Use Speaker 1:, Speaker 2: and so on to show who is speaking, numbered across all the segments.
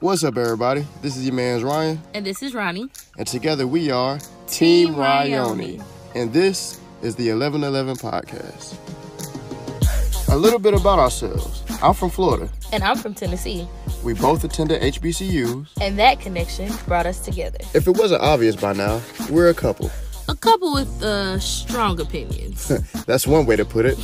Speaker 1: What's up, everybody? This is your man's Ryan,
Speaker 2: And this is Ronnie.
Speaker 1: and together we are Team,
Speaker 2: Team
Speaker 1: Ryoni.
Speaker 2: Ryoni.
Speaker 1: And this is the 1111 Podcast. A little bit about ourselves. I'm from Florida.
Speaker 2: And I'm from Tennessee.
Speaker 1: We both attended HBCUs.
Speaker 2: And that connection brought us together.
Speaker 1: If it wasn't obvious by now, we're a couple.
Speaker 2: A couple with uh, strong opinions.
Speaker 1: That's one way to put it.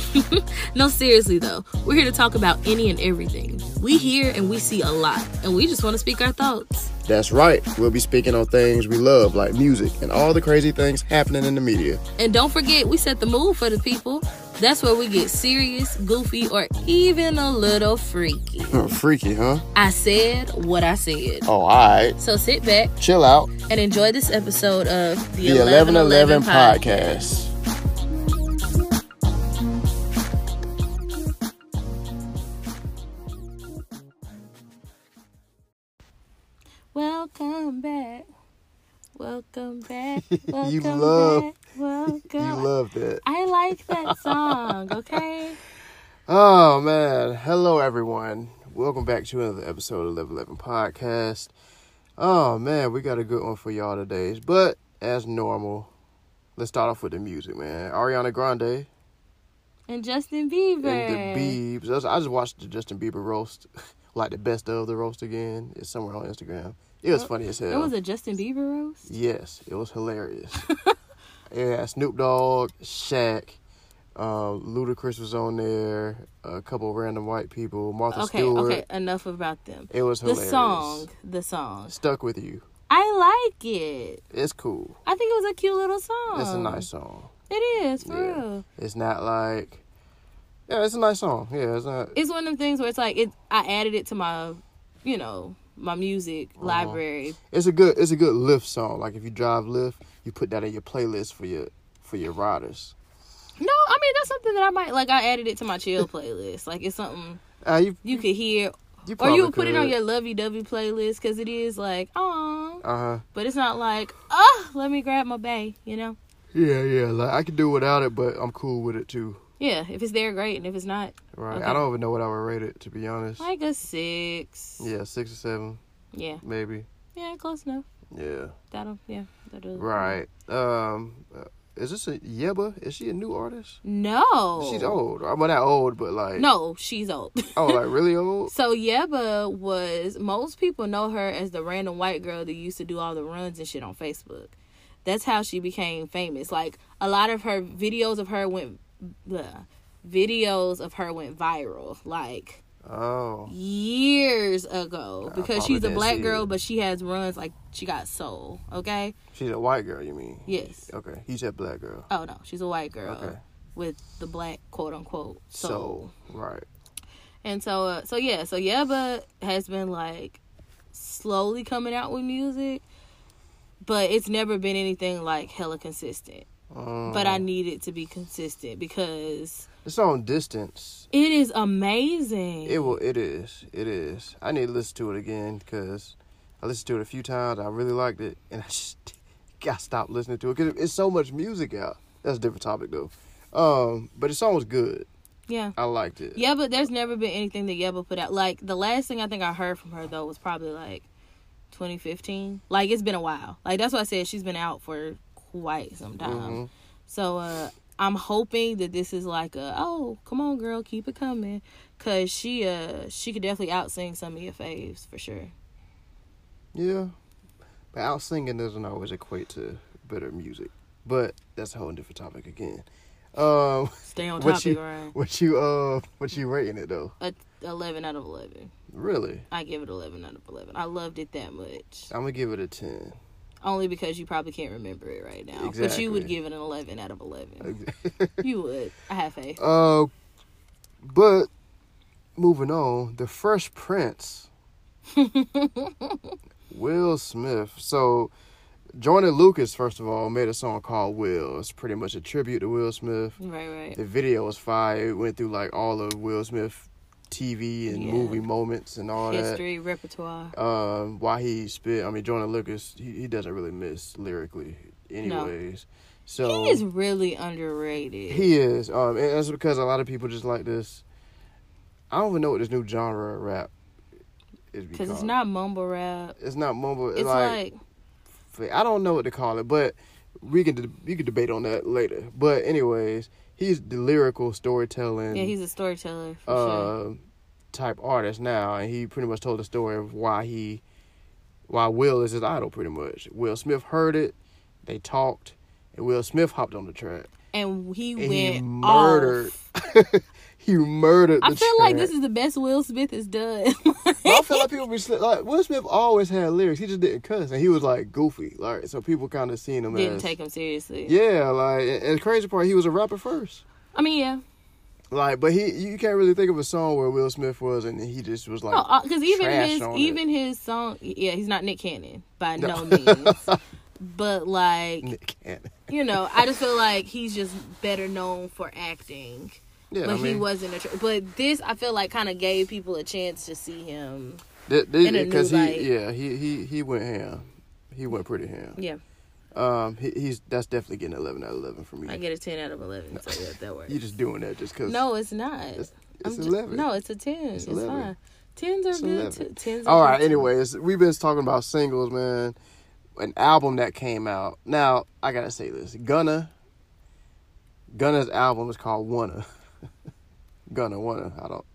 Speaker 2: no, seriously though, we're here to talk about any and everything. We hear and we see a lot, and we just want to speak our thoughts.
Speaker 1: That's right. We'll be speaking on things we love, like music and all the crazy things happening in the media.
Speaker 2: And don't forget, we set the mood for the people. That's where we get serious, goofy, or even a little freaky.
Speaker 1: Freaky, huh?
Speaker 2: I said what I said.
Speaker 1: Oh, alright.
Speaker 2: So sit back
Speaker 1: Chill out.
Speaker 2: and enjoy this episode of the,
Speaker 1: The 1111 Podcast.
Speaker 2: Welcome back. Welcome back. Welcome
Speaker 1: You love-
Speaker 2: back. Welcome.
Speaker 1: You loved it.
Speaker 2: I like that song, okay?
Speaker 1: Oh man, hello everyone. Welcome back to another episode of 1111 Podcast. Oh man, we got a good one for y'all today. But as normal, let's start off with the music, man. Ariana Grande
Speaker 2: And Justin Bieber.
Speaker 1: and the Biebs. I just watched the Justin Bieber roast, like the best of the roast again. It's somewhere on Instagram. It was oh, funny as hell.
Speaker 2: It was a Justin Bieber roast?
Speaker 1: Yes, it was hilarious. Yeah, Snoop Dogg, Shaq, um, Ludacris was on there, a couple random white people, Martha
Speaker 2: Okay,
Speaker 1: Stewart.
Speaker 2: okay, enough about them.
Speaker 1: It was
Speaker 2: The song, the song.
Speaker 1: Stuck with you.
Speaker 2: I like it.
Speaker 1: It's cool.
Speaker 2: I think it was a cute little song.
Speaker 1: It's a nice song.
Speaker 2: It is, for
Speaker 1: Yeah.
Speaker 2: real.
Speaker 1: It's not like Yeah, it's a nice song. Yeah, it's not
Speaker 2: It's one of them things where it's like it I added it to my, you know, my music
Speaker 1: Uh-huh.
Speaker 2: library.
Speaker 1: it's a good it's a good Lyft song. Like if you drive Lyft, you put that in your playlist for your for your riders.
Speaker 2: No, I mean that's something that I might like. I added it to my chill playlist. Like it's something
Speaker 1: Uh, you
Speaker 2: you could hear,
Speaker 1: you
Speaker 2: or you would put it on your lovey dovey playlist because it is like, oh,
Speaker 1: Uh-huh.
Speaker 2: but it's not like, oh, let me grab my bay. You know?
Speaker 1: Yeah, yeah. Like I could do without it, but I'm cool with it too.
Speaker 2: Yeah, if it's there, great, and if it's not,
Speaker 1: Right.
Speaker 2: Okay.
Speaker 1: I don't even know what I would rate it to be honest.
Speaker 2: like a six.
Speaker 1: Yeah, six or seven,
Speaker 2: yeah,
Speaker 1: maybe.
Speaker 2: yeah, close enough.
Speaker 1: Yeah.
Speaker 2: That'll, yeah.
Speaker 1: Right. Um, uh, is this a Yebba? Is she a new artist?
Speaker 2: No,
Speaker 1: She's old. I'm well, not old, but like
Speaker 2: No, she's old.
Speaker 1: Oh, like really old?
Speaker 2: So Yebba was most people know her as the random white girl that used to do all the runs and shit on Facebook. That's how she became famous. Like a lot of her videos of her went bleh, videos of her went viral like
Speaker 1: Oh,
Speaker 2: years ago because she's a black girl but she has runs like she got soul, okay?
Speaker 1: she's a white girl. You mean?
Speaker 2: Yes.
Speaker 1: Okay. You said black girl.
Speaker 2: Oh no, she's a white girl
Speaker 1: Okay.
Speaker 2: with the black quote unquote
Speaker 1: So,
Speaker 2: soul.
Speaker 1: right.
Speaker 2: And so, uh, so yeah, so Yebba has been like slowly coming out with music, but it's never been anything like hella consistent.
Speaker 1: Um,
Speaker 2: But I need it to be consistent because
Speaker 1: it's on distance.
Speaker 2: it is amazing.
Speaker 1: It will. It is. It is. I need to listen to it again because I listened to it a few times. I really liked it, and I just got stopped listening to it because it's so much music out. That's a different topic though. Um, but the song was good.
Speaker 2: yeah.
Speaker 1: I liked it.
Speaker 2: Yeah, but there's never been anything that Yebba put out. Like the last thing I think I heard from her though was probably like 2015. Like it's been a while. Like that's why I said she's been out for quite some time.
Speaker 1: Mhm.
Speaker 2: So uh I'm hoping that this is like a oh come on girl keep it coming, cause she uh she could definitely out sing some of your faves for sure.
Speaker 1: Yeah. But out singing doesn't always equate to better music. But that's a whole different topic again. Um,
Speaker 2: Stay on topic, What
Speaker 1: you-
Speaker 2: right?
Speaker 1: what you uh, what you rating it though?
Speaker 2: A 11 out of 11.
Speaker 1: Really?
Speaker 2: I give it 11 out of 11. I loved it that much.
Speaker 1: I'm gonna give it a ten.
Speaker 2: Only because you probably can't remember it right now. But you would give it an 11 out of 11. You would. I have faith.
Speaker 1: uh, but moving on, the Fresh Prince, Will Smith. So, Joyner Lucas, first of all, made a song called Will. It's pretty much a tribute to Will Smith.
Speaker 2: Right, right.
Speaker 1: The video was fire. It went through like all of Will Smith TV and
Speaker 2: Yeah.
Speaker 1: movie moments and all that.
Speaker 2: History, repertoire.
Speaker 1: Um, why he spit. I mean, Joyner Lucas, he, he doesn't really miss lyrically, anyways. So
Speaker 2: he is really underrated.
Speaker 1: he is. Um, and that's because a lot of people just like this. I don't even know what this new genre of rap It's
Speaker 2: because it's not mumble rap.
Speaker 1: It's not mumble.
Speaker 2: It's
Speaker 1: like,
Speaker 2: like,
Speaker 1: I don't know what to call it, but we can de- you can debate on that later. But anyways, he's the lyrical storytelling.
Speaker 2: yeah, he's a storyteller for
Speaker 1: uh
Speaker 2: sure.
Speaker 1: type artist now, and he pretty much told the story of why he why Will is his idol. Pretty much, Will Smith heard it. They talked, and Will Smith hopped on the track.
Speaker 2: And he
Speaker 1: and
Speaker 2: went
Speaker 1: he murdered. he murdered.
Speaker 2: I feel like this is the best Will Smith has done.
Speaker 1: I feel like people be like Will Smith always had lyrics. He just didn't cuss, and he was like goofy, like so people kind of seen him
Speaker 2: Didn't
Speaker 1: as
Speaker 2: take him seriously.
Speaker 1: yeah, like and the crazy part, he was a rapper first.
Speaker 2: I mean, yeah.
Speaker 1: Like, but he you can't really think of a song where Will Smith was, and he just was like,
Speaker 2: No, uh, because even his
Speaker 1: on it.
Speaker 2: even his song, yeah, he's not Nick Cannon by
Speaker 1: No.
Speaker 2: no, means. But like,
Speaker 1: Nick Cannon.
Speaker 2: you know, I just feel like he's just better known for acting.
Speaker 1: Yeah,
Speaker 2: but
Speaker 1: I
Speaker 2: he wasn't a. Tr- but this, I feel like, kind of gave people a chance to see him.
Speaker 1: because he
Speaker 2: light.
Speaker 1: yeah he he he went ham, he went pretty ham.
Speaker 2: Yeah,
Speaker 1: Um, he, he's that's definitely getting eleven out of eleven for me.
Speaker 2: I get a ten out of eleven. So yeah, that works.
Speaker 1: You're just doing that just because.
Speaker 2: No, it's not.
Speaker 1: it's, it's eleven.
Speaker 2: no, it's a ten. It's,
Speaker 1: 11.
Speaker 2: fine. Tens are
Speaker 1: It's
Speaker 2: good. T- tens. Are
Speaker 1: All right.
Speaker 2: too.
Speaker 1: Anyways, we've been talking about singles, man. An album that came out. Now I gotta say this: Gunna. Gunna's album is called Wunna. Gunna Wunna. I don't.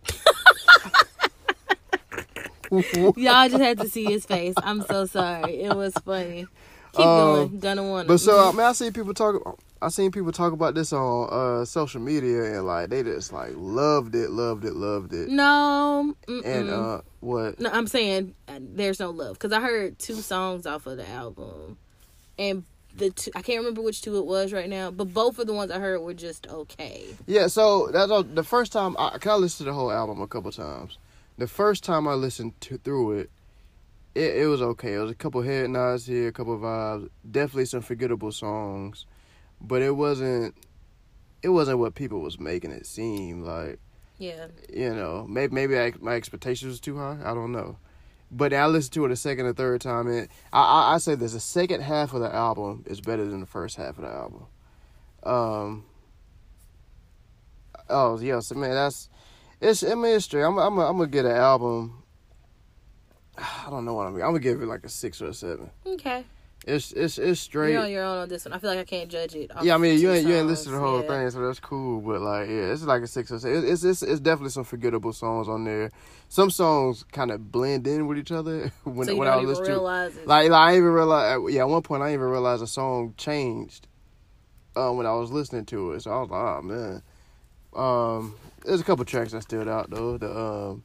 Speaker 2: Y'all just had to see his face. I'm so sorry. It was funny. Keep
Speaker 1: Um,
Speaker 2: going. Gonna wanna.
Speaker 1: But so I mean, I seen people talk. I seen people talk about this on uh, social media, and like they just like loved it, loved it, loved it.
Speaker 2: no, mm-mm.
Speaker 1: And uh, what?
Speaker 2: no, I'm saying uh, there's no love because I heard two songs off of the album, and the two, I can't remember which two it was right now, but both of the ones I heard were just okay.
Speaker 1: Yeah, so that's all, the first time I, 'cause I listened to the whole album a couple times. The first time I listened to through it, it, it was okay. It was a couple head nods here, a couple vibes, definitely some forgettable songs, but it wasn't. It wasn't what people was making it seem like.
Speaker 2: Yeah,
Speaker 1: You know, maybe maybe I, my expectations was too high. I don't know. But I listened to it a second and third time, and I, I I say this: the second half of the album is better than the first half of the album. Um. Oh yeah, so man, that's it's. I mean, it's. I'm I'm I'm gonna get an album. I don't know what I mean. I'm gonna give it like a six or a seven.
Speaker 2: okay.
Speaker 1: It's it's it's straight.
Speaker 2: You're on your own on this one. I feel like I can't judge it.
Speaker 1: Yeah, I mean, you ain't you ain't
Speaker 2: songs.
Speaker 1: listened to the whole
Speaker 2: Yeah.
Speaker 1: thing, so that's cool. But like, yeah, it's like a six or seven. It's it's it's definitely some forgettable songs on there. Some songs kind of blend in with each other when
Speaker 2: So
Speaker 1: when I listen to. Like, like I even realized. Yeah, at one point I even realized a song changed. Um, when I was listening to it, so I was like, oh man. Um, there's a couple tracks that stood out though. The um,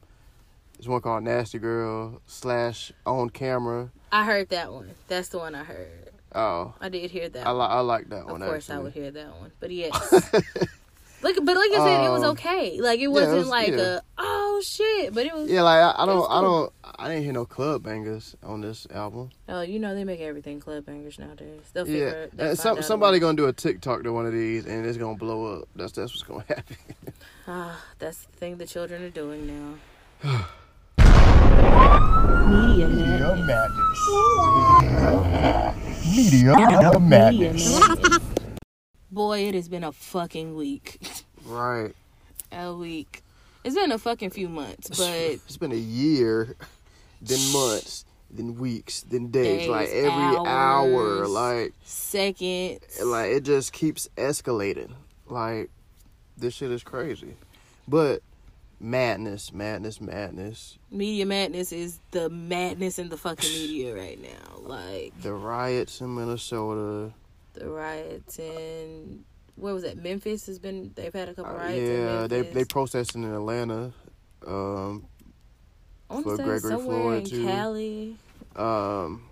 Speaker 1: there's one called "Nasty Girl" slash "On Camera."
Speaker 2: I heard that one. That's the one I heard.
Speaker 1: Oh,
Speaker 2: I did hear that.
Speaker 1: I like I like that one.
Speaker 2: Of course, I would hear that one. But yes, like, but like I said, it was
Speaker 1: Um,
Speaker 2: okay. Like it
Speaker 1: it
Speaker 2: wasn't
Speaker 1: was-
Speaker 2: like
Speaker 1: yeah.
Speaker 2: a oh shit. But it was.
Speaker 1: Yeah, like I, I don't,
Speaker 2: It's
Speaker 1: I don't, I didn't hear no club bangers on this album.
Speaker 2: Oh, you know they make everything club bangers nowadays. They'll
Speaker 1: Yeah,
Speaker 2: figure.
Speaker 1: and some somebody gonna do a TikTok to one of these, and it's gonna blow up. That's that's what's gonna happen.
Speaker 2: Ah, that's the thing the children are doing now.
Speaker 3: Media Madness. Media Madness.
Speaker 2: Boy, it has been a fucking week.
Speaker 1: right.
Speaker 2: a week. It's been a fucking few months, but
Speaker 1: it's been a year, then months, then weeks, then days.
Speaker 2: Days,
Speaker 1: like every hour, like
Speaker 2: seconds.
Speaker 1: like it just keeps escalating. Like this shit is crazy, but madness, madness, madness.
Speaker 2: Media madness is the madness in the fucking media right now. Like
Speaker 1: The riots in Minnesota.
Speaker 2: the riots in where was that? Memphis has been. They've had a couple
Speaker 1: Uh,
Speaker 2: riots. in
Speaker 1: yeah, they they protesting in Atlanta. Um, for Gregory Floyd, too.
Speaker 2: Cali.
Speaker 1: um,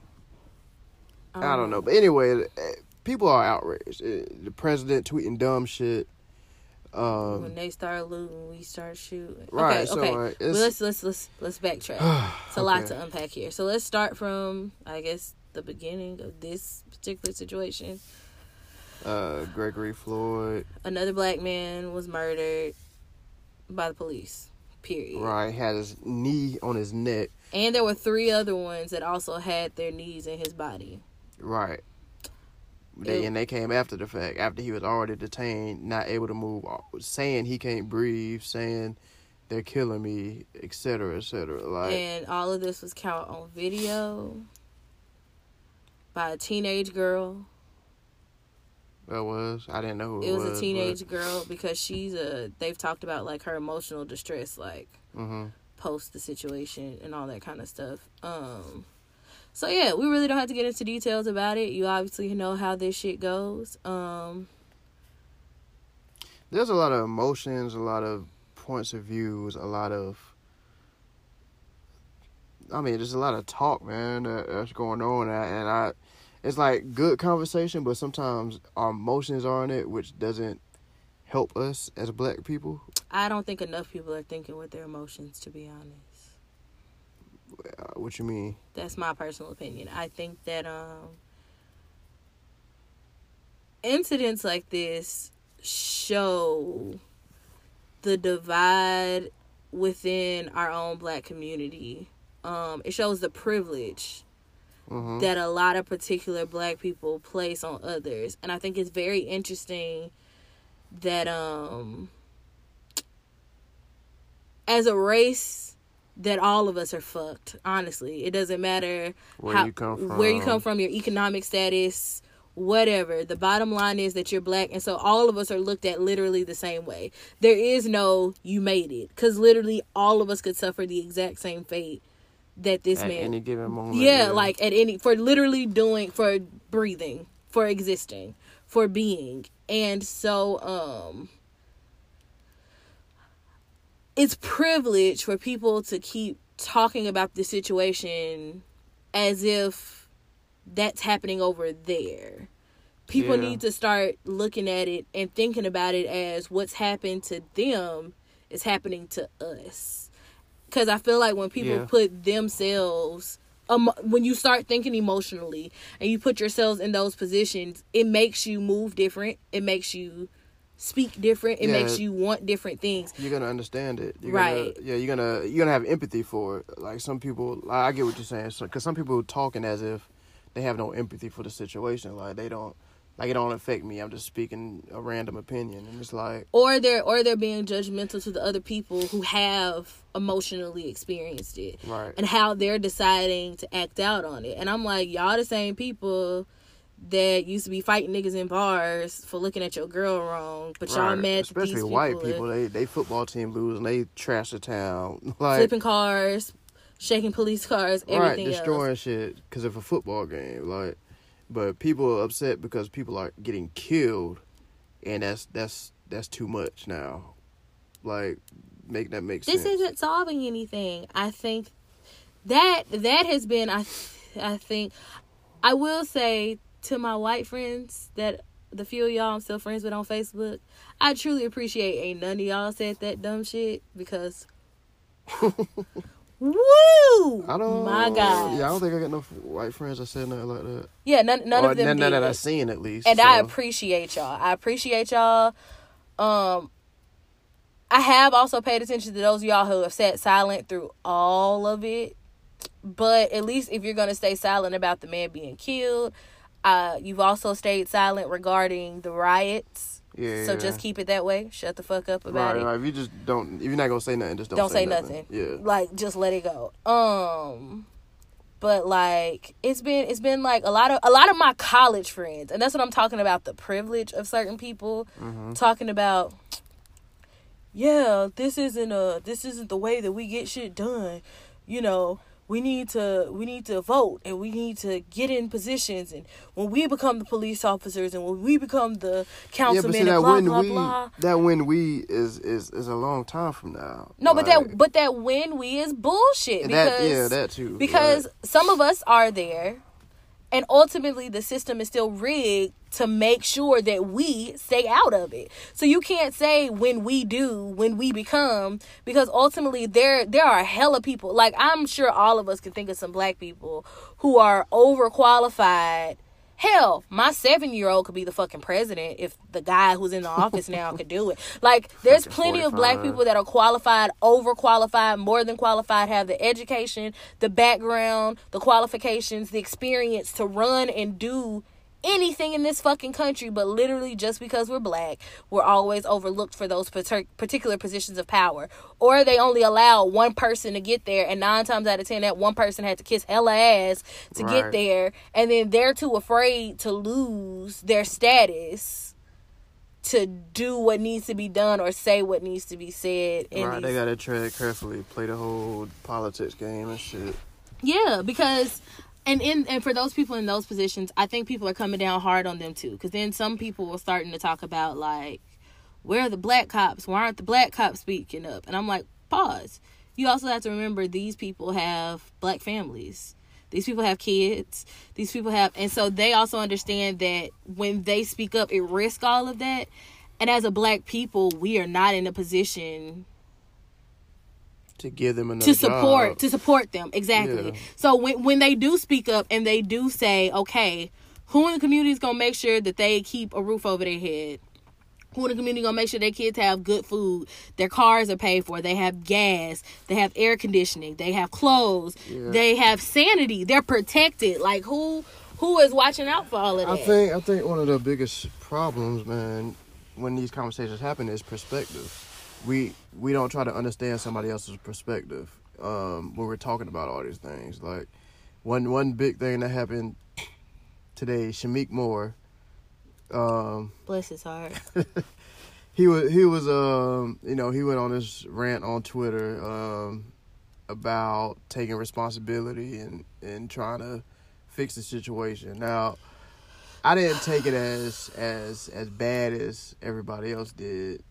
Speaker 1: I don't know, but anyway, eh, people are outraged. Eh, The president tweeting dumb shit.
Speaker 2: When
Speaker 1: Um,
Speaker 2: they start looting, we start shooting.
Speaker 1: right.
Speaker 2: Okay,
Speaker 1: so
Speaker 2: okay. Well, let's let's let's let's backtrack. It's a lot
Speaker 1: Okay.
Speaker 2: to unpack here. So let's start from I guess the beginning of this particular situation.
Speaker 1: uh, Gregory Floyd.
Speaker 2: Another black man was murdered by the police. Period.
Speaker 1: Right, had his knee on his neck.
Speaker 2: And there were three other ones that also had their knees in his body.
Speaker 1: Right. They, and they came after the fact, after he was already detained, not able to move, saying he can't breathe, saying they're killing me, etc., etc. Like,
Speaker 2: and all of this was caught on video by a teenage girl.
Speaker 1: that was I didn't know who it,
Speaker 2: It was It
Speaker 1: was
Speaker 2: a teenage girl because she's a. They've talked about like her emotional distress, like
Speaker 1: hmm
Speaker 2: post the situation and all that kind of stuff. Um. So yeah, we really don't have to get into details about it. You obviously know how this shit goes. Um.
Speaker 1: There's a lot of emotions, a lot of points of views, a lot of. I mean, there's a lot of talk, man, that, that's going on, and I, and I, it's like good conversation, but sometimes our emotions are in it, which doesn't help us as black people.
Speaker 2: I don't think enough people are thinking with their emotions. To be honest.
Speaker 1: Uh, what you mean?
Speaker 2: That's my personal opinion. I think that um incidents like this show the divide within our own black community. Um it shows the privilege
Speaker 1: hmm
Speaker 2: that a lot of particular black people place on others. And I think it's very interesting that um as a race that all of us are fucked. Honestly, it doesn't matter
Speaker 1: Where
Speaker 2: how-
Speaker 1: you come from?
Speaker 2: where you come from, your economic status, whatever. The bottom line is that you're black, and so all of us are looked at literally the same way. There is no you made it, because literally all of us could suffer the exact same fate that this
Speaker 1: At
Speaker 2: man.
Speaker 1: any given moment.
Speaker 2: yeah, like at any for literally doing for breathing, for existing, for being, and so um. It's privilege for people to keep talking about the situation as if that's happening over there. People
Speaker 1: Yeah.
Speaker 2: need to start looking at it and thinking about it as what's happened to them is happening to us. Because I feel like when people
Speaker 1: Yeah.
Speaker 2: put themselves, um, when you start thinking emotionally and you put yourselves in those positions, it makes you move different. It makes you speak different. It
Speaker 1: Yeah.
Speaker 2: makes you want different things.
Speaker 1: you're gonna understand it, you're
Speaker 2: Right.
Speaker 1: Gonna, yeah, you're gonna you're gonna have empathy for it. Like some people, like, I get what you're saying. So, cause some people are talking as if they have no empathy for the situation. Like they don't, like it don't affect me. I'm just speaking a random opinion, and it's like,
Speaker 2: or they're or they're being judgmental to the other people who have emotionally experienced it
Speaker 1: right,
Speaker 2: and how they're deciding to act out on it and i'm like y'all the same people that used to be fighting niggas in bars for looking at your girl wrong but y'all
Speaker 1: right.
Speaker 2: mad
Speaker 1: Especially
Speaker 2: these
Speaker 1: white
Speaker 2: people,
Speaker 1: people, they they football team lose and they trash the town. Like
Speaker 2: flipping cars shaking police cars
Speaker 1: right,
Speaker 2: everything
Speaker 1: destroying
Speaker 2: else
Speaker 1: shit because of a football game. Like, but people are upset because people are getting killed, and that's that's that's too much now. Like, make that make
Speaker 2: this
Speaker 1: sense.
Speaker 2: This isn't solving anything i think that that has been i i think i will say to my white friends that the few of y'all i'm still friends with on facebook i truly appreciate ain't none of y'all said that dumb shit because woo
Speaker 1: I don't.
Speaker 2: my god
Speaker 1: Yeah, I don't think I got no white friends that said nothing like that.
Speaker 2: yeah none, none
Speaker 1: or
Speaker 2: of them
Speaker 1: none, none that I've seen at least.
Speaker 2: and I appreciate y'all. I appreciate y'all. Um, I have also paid attention to those of y'all who have sat silent through all of it. But at least if you're gonna stay silent about the man being killed, uh, you've also stayed silent regarding the riots.
Speaker 1: Yeah.
Speaker 2: So just keep it that way. Shut the fuck up about
Speaker 1: right,
Speaker 2: it.
Speaker 1: right. If you just don't, if you're not gonna say nothing, just don't,
Speaker 2: Don't
Speaker 1: say,
Speaker 2: say
Speaker 1: nothing.
Speaker 2: nothing.
Speaker 1: Yeah.
Speaker 2: like just let it go um but like it's been it's been like a lot of a lot of my college friends and that's what i'm talking about the privilege of certain people
Speaker 1: Mm-hmm.
Speaker 2: talking about yeah this isn't a this isn't the way that we get shit done you know we need to we need to vote and we need to get in positions and when we become the police officers and when we become the
Speaker 1: Yeah, see
Speaker 2: councilmen
Speaker 1: that
Speaker 2: and blah
Speaker 1: when
Speaker 2: blah
Speaker 1: we
Speaker 2: blah
Speaker 1: that when we is is is a long time from now.
Speaker 2: no but that but that when we is bullshit because
Speaker 1: that yeah that too
Speaker 2: because
Speaker 1: Like,
Speaker 2: some of us are there and ultimately the system is still rigged to make sure that we stay out of it. So you can't say when we do when we become because ultimately there there are a hella people. Like i'm sure all of us can think of some black people who are overqualified Hell, my seven year old could be the fucking president if the guy who's in the office now could do it. Like, there's
Speaker 1: Fucking
Speaker 2: plenty of black people that are qualified, overqualified, more than qualified, have the education, the background, the qualifications, the experience to run and do anything in this fucking country, but literally just because we're black, we're always overlooked for those particular positions of power. Or they only allow one person to get there, and nine times out of ten, that one person had to kiss hella ass to get there, and then they're too afraid to lose their status to do what needs to be done or say what needs to be said.
Speaker 1: Right,
Speaker 2: these-
Speaker 1: they gotta tread carefully, play the whole politics game and shit.
Speaker 2: Yeah, because and in and for those people in those positions, I think people are coming down hard on them too. Because then some people are starting to talk about like, where are the black cops? Why aren't the black cops speaking up? And I'm like, pause. You also have to remember these people have black families. These people have kids. These people have, and so they also understand that when they speak up, it risks all of that. And as a black people, we are not in a position
Speaker 1: To give them another
Speaker 2: to support
Speaker 1: job.
Speaker 2: to support them exactly
Speaker 1: Yeah.
Speaker 2: so when when they do speak up and they do say okay who in the community is gonna make sure that they keep a roof over their head who in the community gonna make sure their kids have good food their cars are paid for they have gas they have air conditioning they have clothes
Speaker 1: Yeah.
Speaker 2: they have sanity they're protected like who who is watching out for all of that
Speaker 1: I think I think one of the biggest problems, man, when these conversations happen is perspective. We we don't try to understand somebody else's perspective um, when we're talking about all these things. Like one one big thing that happened today, Shameik Moore. Um,
Speaker 2: bless his heart
Speaker 1: he was he was um you know he went on this rant on Twitter um about taking responsibility and and trying to fix the situation. Now, I didn't take it as as as bad as everybody else did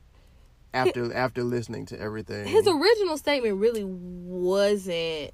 Speaker 1: after after listening to everything.
Speaker 2: his original statement really wasn't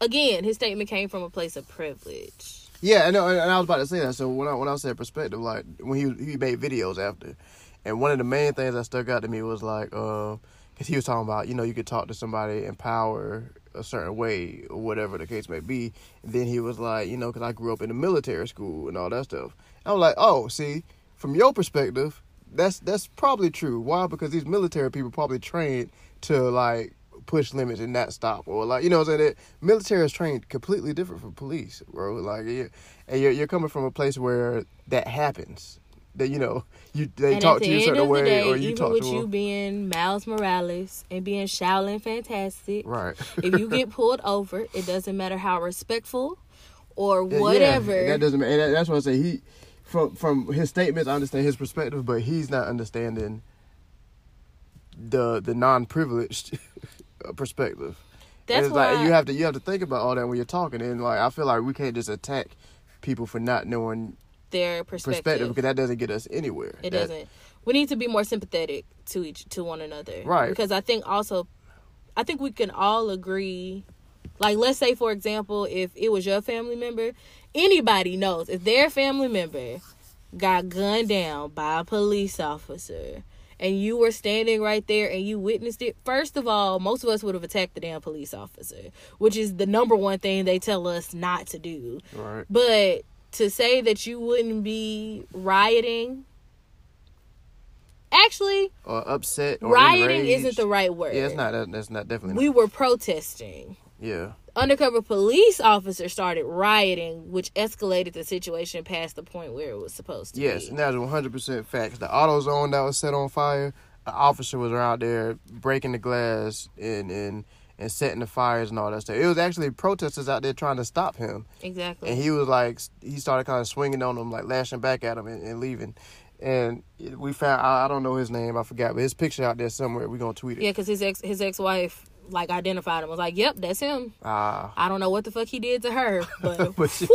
Speaker 2: again his statement came from a place of privilege
Speaker 1: Yeah, I know, and I was about to say that. So when I when I said perspective, like when he he made videos after, and one of the main things that stuck out to me was like, um, because he was talking about, you know, you could talk to somebody in power a certain way or whatever the case may be. And then he was like, you know, because I grew up in a military school and all that stuff. I was like, oh, see, from your perspective, that's that's probably true. Why? Because these military people probably trained to like push limits and not stop or like you know what I'm saying? That military is trained completely different from police bro. Like you and you're, you're coming from a place where that happens. That you know you they
Speaker 2: and
Speaker 1: talk
Speaker 2: at
Speaker 1: to
Speaker 2: the
Speaker 1: you a certain
Speaker 2: the
Speaker 1: way
Speaker 2: day
Speaker 1: or you
Speaker 2: even
Speaker 1: talk
Speaker 2: with
Speaker 1: to
Speaker 2: you
Speaker 1: them.
Speaker 2: being miles morales and being shaolin fantastic
Speaker 1: right.
Speaker 2: if you get pulled over it doesn't matter how respectful or whatever
Speaker 1: and that doesn't matter. that's what I say he from from his statements I understand his perspective but he's not understanding the the non-privileged perspective.
Speaker 2: That's
Speaker 1: it's like
Speaker 2: why-
Speaker 1: you have to you have to think about all that when you're talking. And like I feel like we can't just attack people for not knowing
Speaker 2: their perspective,
Speaker 1: perspective. because that doesn't get us anywhere.
Speaker 2: it
Speaker 1: That-
Speaker 2: doesn't. We need to be more sympathetic to each to one another.
Speaker 1: Right.
Speaker 2: because i think also i think we can all agree like let's say for example if it was your family member anybody knows if their family member got gunned down by a police officer and you were standing right there and you witnessed it first of all most of us would have attacked the damn police officer which is the number one thing they tell us not to do
Speaker 1: Right.
Speaker 2: but to say that you wouldn't be rioting, actually,
Speaker 1: Or upset. Or
Speaker 2: rioting
Speaker 1: enraged.
Speaker 2: isn't the right word.
Speaker 1: Yeah, it's not. That's not definitely.
Speaker 2: We
Speaker 1: not.
Speaker 2: were protesting.
Speaker 1: Yeah.
Speaker 2: Undercover police officers started rioting, which escalated the situation past the point where it was supposed to
Speaker 1: Yes,
Speaker 2: be.
Speaker 1: and that's one hundred percent facts. The AutoZone that was set on fire, the officer was out there breaking the glass and and and setting the fires and all that stuff. It was actually protesters out there trying to stop him,
Speaker 2: Exactly.
Speaker 1: and he was like, he started kind of swinging on them, like lashing back at him and, and leaving. And we found, I, I don't know his name, I forgot, but his picture out there somewhere. We're gonna tweet it.
Speaker 2: yeah, because his ex his ex wife like identified him I was like, "Yep, that's him."
Speaker 1: Ah,
Speaker 2: I don't know what the fuck he did to her, but,
Speaker 1: But she-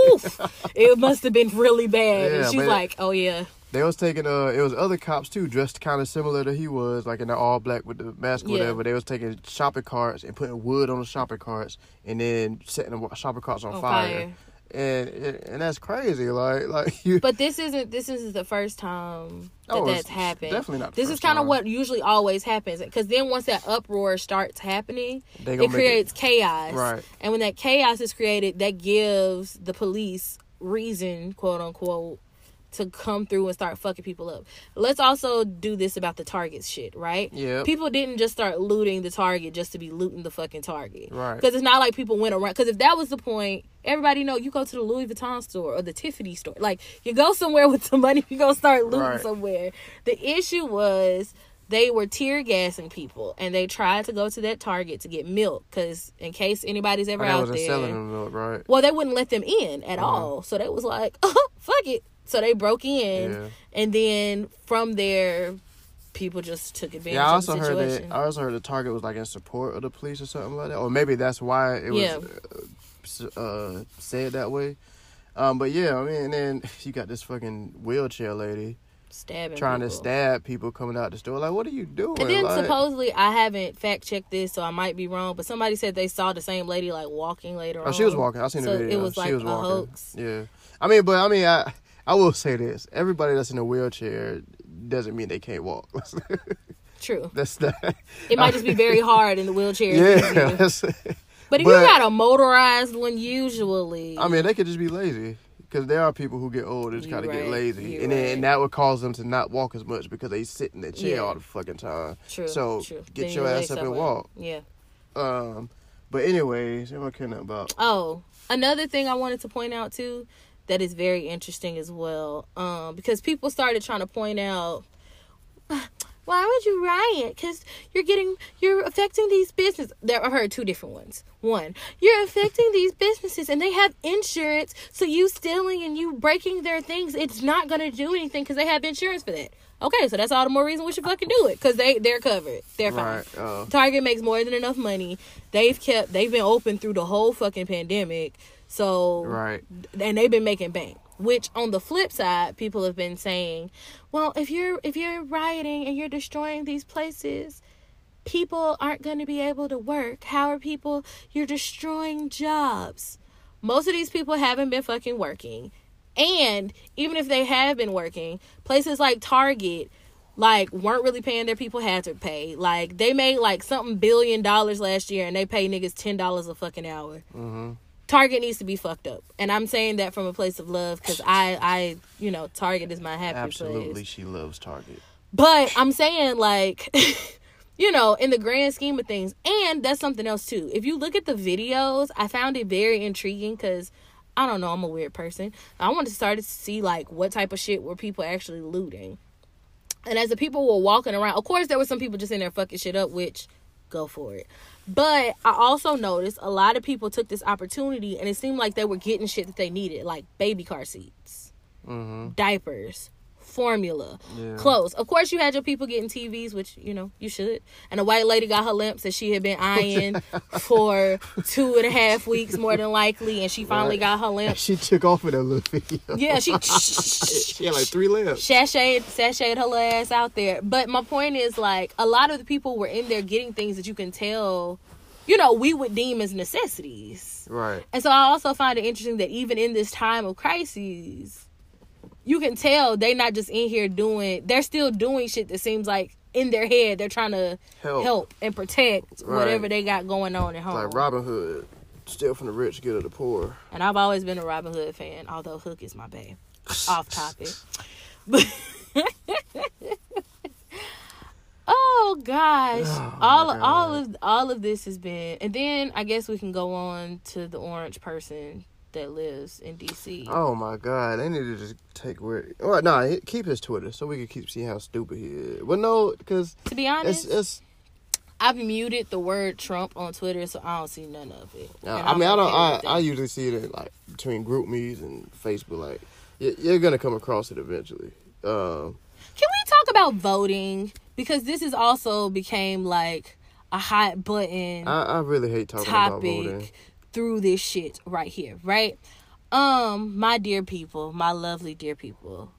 Speaker 2: it must have been really bad.
Speaker 1: Yeah,
Speaker 2: and she's
Speaker 1: but-
Speaker 2: like, "Oh yeah,
Speaker 1: They was taking uh it was other cops too, dressed kind of similar to he was, like in the all black with the mask or
Speaker 2: Yeah.
Speaker 1: whatever. They was taking shopping carts and putting wood on the shopping carts and then setting the shopping carts on,
Speaker 2: on
Speaker 1: fire.
Speaker 2: fire."
Speaker 1: And and that's crazy. Like like you
Speaker 2: But this isn't this isn't the first time that
Speaker 1: Oh,
Speaker 2: that's happened.
Speaker 1: definitely not
Speaker 2: This is kind of what usually always happens because then once that uproar starts happening, it creates chaos.
Speaker 1: Right.
Speaker 2: And when that chaos is created, that gives the police reason, quote unquote, to come through and start fucking people up. Let's also do this about the Target shit, right?
Speaker 1: Yeah.
Speaker 2: People didn't just start looting the Target just to be looting the fucking Target.
Speaker 1: Right.
Speaker 2: Because it's not like people went around. Because if that was the point, everybody know you go to the Louis Vuitton store or the Tiffany store. Like you go somewhere with some money, you go start looting
Speaker 1: Right.
Speaker 2: somewhere. The issue was they were tear gassing people and they tried to go to that Target to get milk because in case anybody's ever out there,
Speaker 1: selling them milk, right?
Speaker 2: well, they wouldn't let them in at
Speaker 1: Uh-huh.
Speaker 2: all. So they was like, oh, fuck it. So they broke in,
Speaker 1: Yeah.
Speaker 2: and then from there, people just took advantage
Speaker 1: Yeah, I
Speaker 2: of the
Speaker 1: also heard that. I also heard the target was like in support of the police or something like that, or maybe that's why it was
Speaker 2: Yeah.
Speaker 1: uh, uh, said that way. Um, but yeah, I mean, and then you got this fucking wheelchair lady
Speaker 2: Stabbing
Speaker 1: trying to stab people coming out the store. Like, what are you doing?
Speaker 2: And then
Speaker 1: Like,
Speaker 2: supposedly, I haven't fact checked this, so I might be wrong. But somebody said they saw the same lady like walking later on.
Speaker 1: oh, she was walking. I seen
Speaker 2: So
Speaker 1: the video.
Speaker 2: it was like
Speaker 1: was
Speaker 2: a
Speaker 1: walking.
Speaker 2: hoax.
Speaker 1: Yeah, I mean, but I mean, I I will say this: everybody that's in a wheelchair doesn't mean they can't walk.
Speaker 2: True.
Speaker 1: that's not.
Speaker 2: It might just be very hard in the wheelchair.
Speaker 1: Yeah, that's,
Speaker 2: But if
Speaker 1: but-
Speaker 2: you got a motorized one, usually.
Speaker 1: I mean, they could just be lazy because there are people who get old and just kind of get lazy, and then
Speaker 2: right.
Speaker 1: and that would cause them to not walk as much because they sit in their chair
Speaker 2: Yeah.
Speaker 1: all the fucking time.
Speaker 2: true.
Speaker 1: so
Speaker 2: true.
Speaker 1: get
Speaker 2: Then
Speaker 1: your
Speaker 2: you
Speaker 1: ass up and walk.
Speaker 2: Yeah.
Speaker 1: Um, but anyways, what I care nothing about.
Speaker 2: Oh, another thing I wanted to point out too that is very interesting as well. Um, because people started trying to point out why would you riot? Because you're getting you're affecting these businesses. There I heard two different ones. One, you're affecting these businesses and they have insurance, so you stealing and you breaking their things, it's not gonna do anything because they have insurance for that. Okay, so that's all the more reason we should fucking do it because they they're covered. They're fine.
Speaker 1: Right. Uh,
Speaker 2: Target makes more than enough money. They've kept they've been open through the whole fucking pandemic. So
Speaker 1: right.
Speaker 2: and they've been making bank. Which on the flip side, people have been saying, well, if you're if you're rioting and you're destroying these places, people aren't going to be able to work. How are people you're destroying jobs? Most of these people haven't been fucking working. And even if they have been working, places like Target like weren't really paying their people had to pay. Like they made like something billion dollars last year and they pay niggas ten dollars a fucking hour.
Speaker 1: hmm
Speaker 2: Target needs to be fucked up, and I'm saying that from a place of love because I, I, you know, Target is my happy place.
Speaker 1: Absolutely,
Speaker 2: place.
Speaker 1: she loves Target.
Speaker 2: But I'm saying like, you know, in the grand scheme of things, and that's something else too. If you look at the videos, I found it very intriguing because I don't know, I'm a weird person. I wanted to start to see like what type of shit were people actually looting, and as the people were walking around, of course there were some people just in there fucking shit up, which go for it. But I also noticed a lot of people took this opportunity and it seemed like they were getting shit that they needed, like baby car seats,
Speaker 1: hmm
Speaker 2: diapers, formula,
Speaker 1: Yeah.
Speaker 2: clothes. Of course, you had your people getting TVs, which you know you should. And a white lady got her lamps that she had been eyeing for two and a half weeks, more than likely, and she finally
Speaker 1: Right.
Speaker 2: got her lamps.
Speaker 1: She took off with that little video.
Speaker 2: Yeah, she
Speaker 1: she had like three lamps.
Speaker 2: sashayed sashayed her ass out there. But my point is like a lot of the people were in there getting things that you can tell, you know, we would deem as necessities.
Speaker 1: Right.
Speaker 2: And so I also find it interesting that even in this time of crises, you can tell they're not just in here doing they're still doing shit that seems like in their head they're trying to
Speaker 1: Help.
Speaker 2: help and protect
Speaker 1: Right.
Speaker 2: whatever they got going on at home.
Speaker 1: Like Robin Hood, steal from the rich, give to the poor.
Speaker 2: And I've always been a Robin Hood fan, although Hook is my babe. Off topic. But Oh gosh.
Speaker 1: Oh,
Speaker 2: all all of all of this has been and then I guess we can go on to the orange person that lives in DC.
Speaker 1: Oh my god, they need to just take where. Well, nah, keep his Twitter so we can keep seeing how stupid he is. Well, no, because
Speaker 2: to be honest,
Speaker 1: it's.
Speaker 2: I've muted the word Trump on Twitter so I don't see none of it. And
Speaker 1: I mean, I don't. I. I usually see it in, like between GroupMe's and Facebook. Like, you- you're gonna come across it eventually. Um,
Speaker 2: Can we talk about voting? Because this has also became like a hot button
Speaker 1: I, I really hate talking about voting.
Speaker 2: Through this shit right here, right? Um, my dear people, my lovely dear people,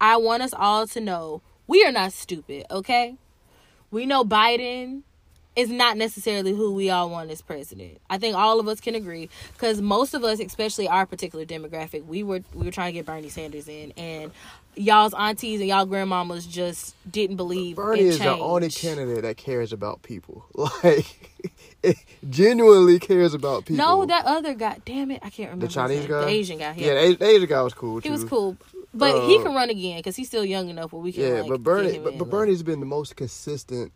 Speaker 2: I want us all to know we are not stupid, okay? We know Biden is not necessarily who we all want as president. I think all of us can agree because most of us, especially our particular demographic, we were we were trying to get Bernie Sanders in, and y'all's aunties and y'all grandmamas just didn't believe
Speaker 1: Bernie is the only candidate that cares about people. Like, genuinely cares about people.
Speaker 2: No, that other guy. Damn it, I can't remember.
Speaker 1: the Chinese guy,
Speaker 2: the Asian guy.
Speaker 1: Yeah, the, A- the Asian guy was cool too.
Speaker 2: he was cool. But he
Speaker 1: Uh,
Speaker 2: can run again because he's still young enough where we can.
Speaker 1: Yeah,
Speaker 2: like,
Speaker 1: but Bernie, but, but Bernie's been the most consistent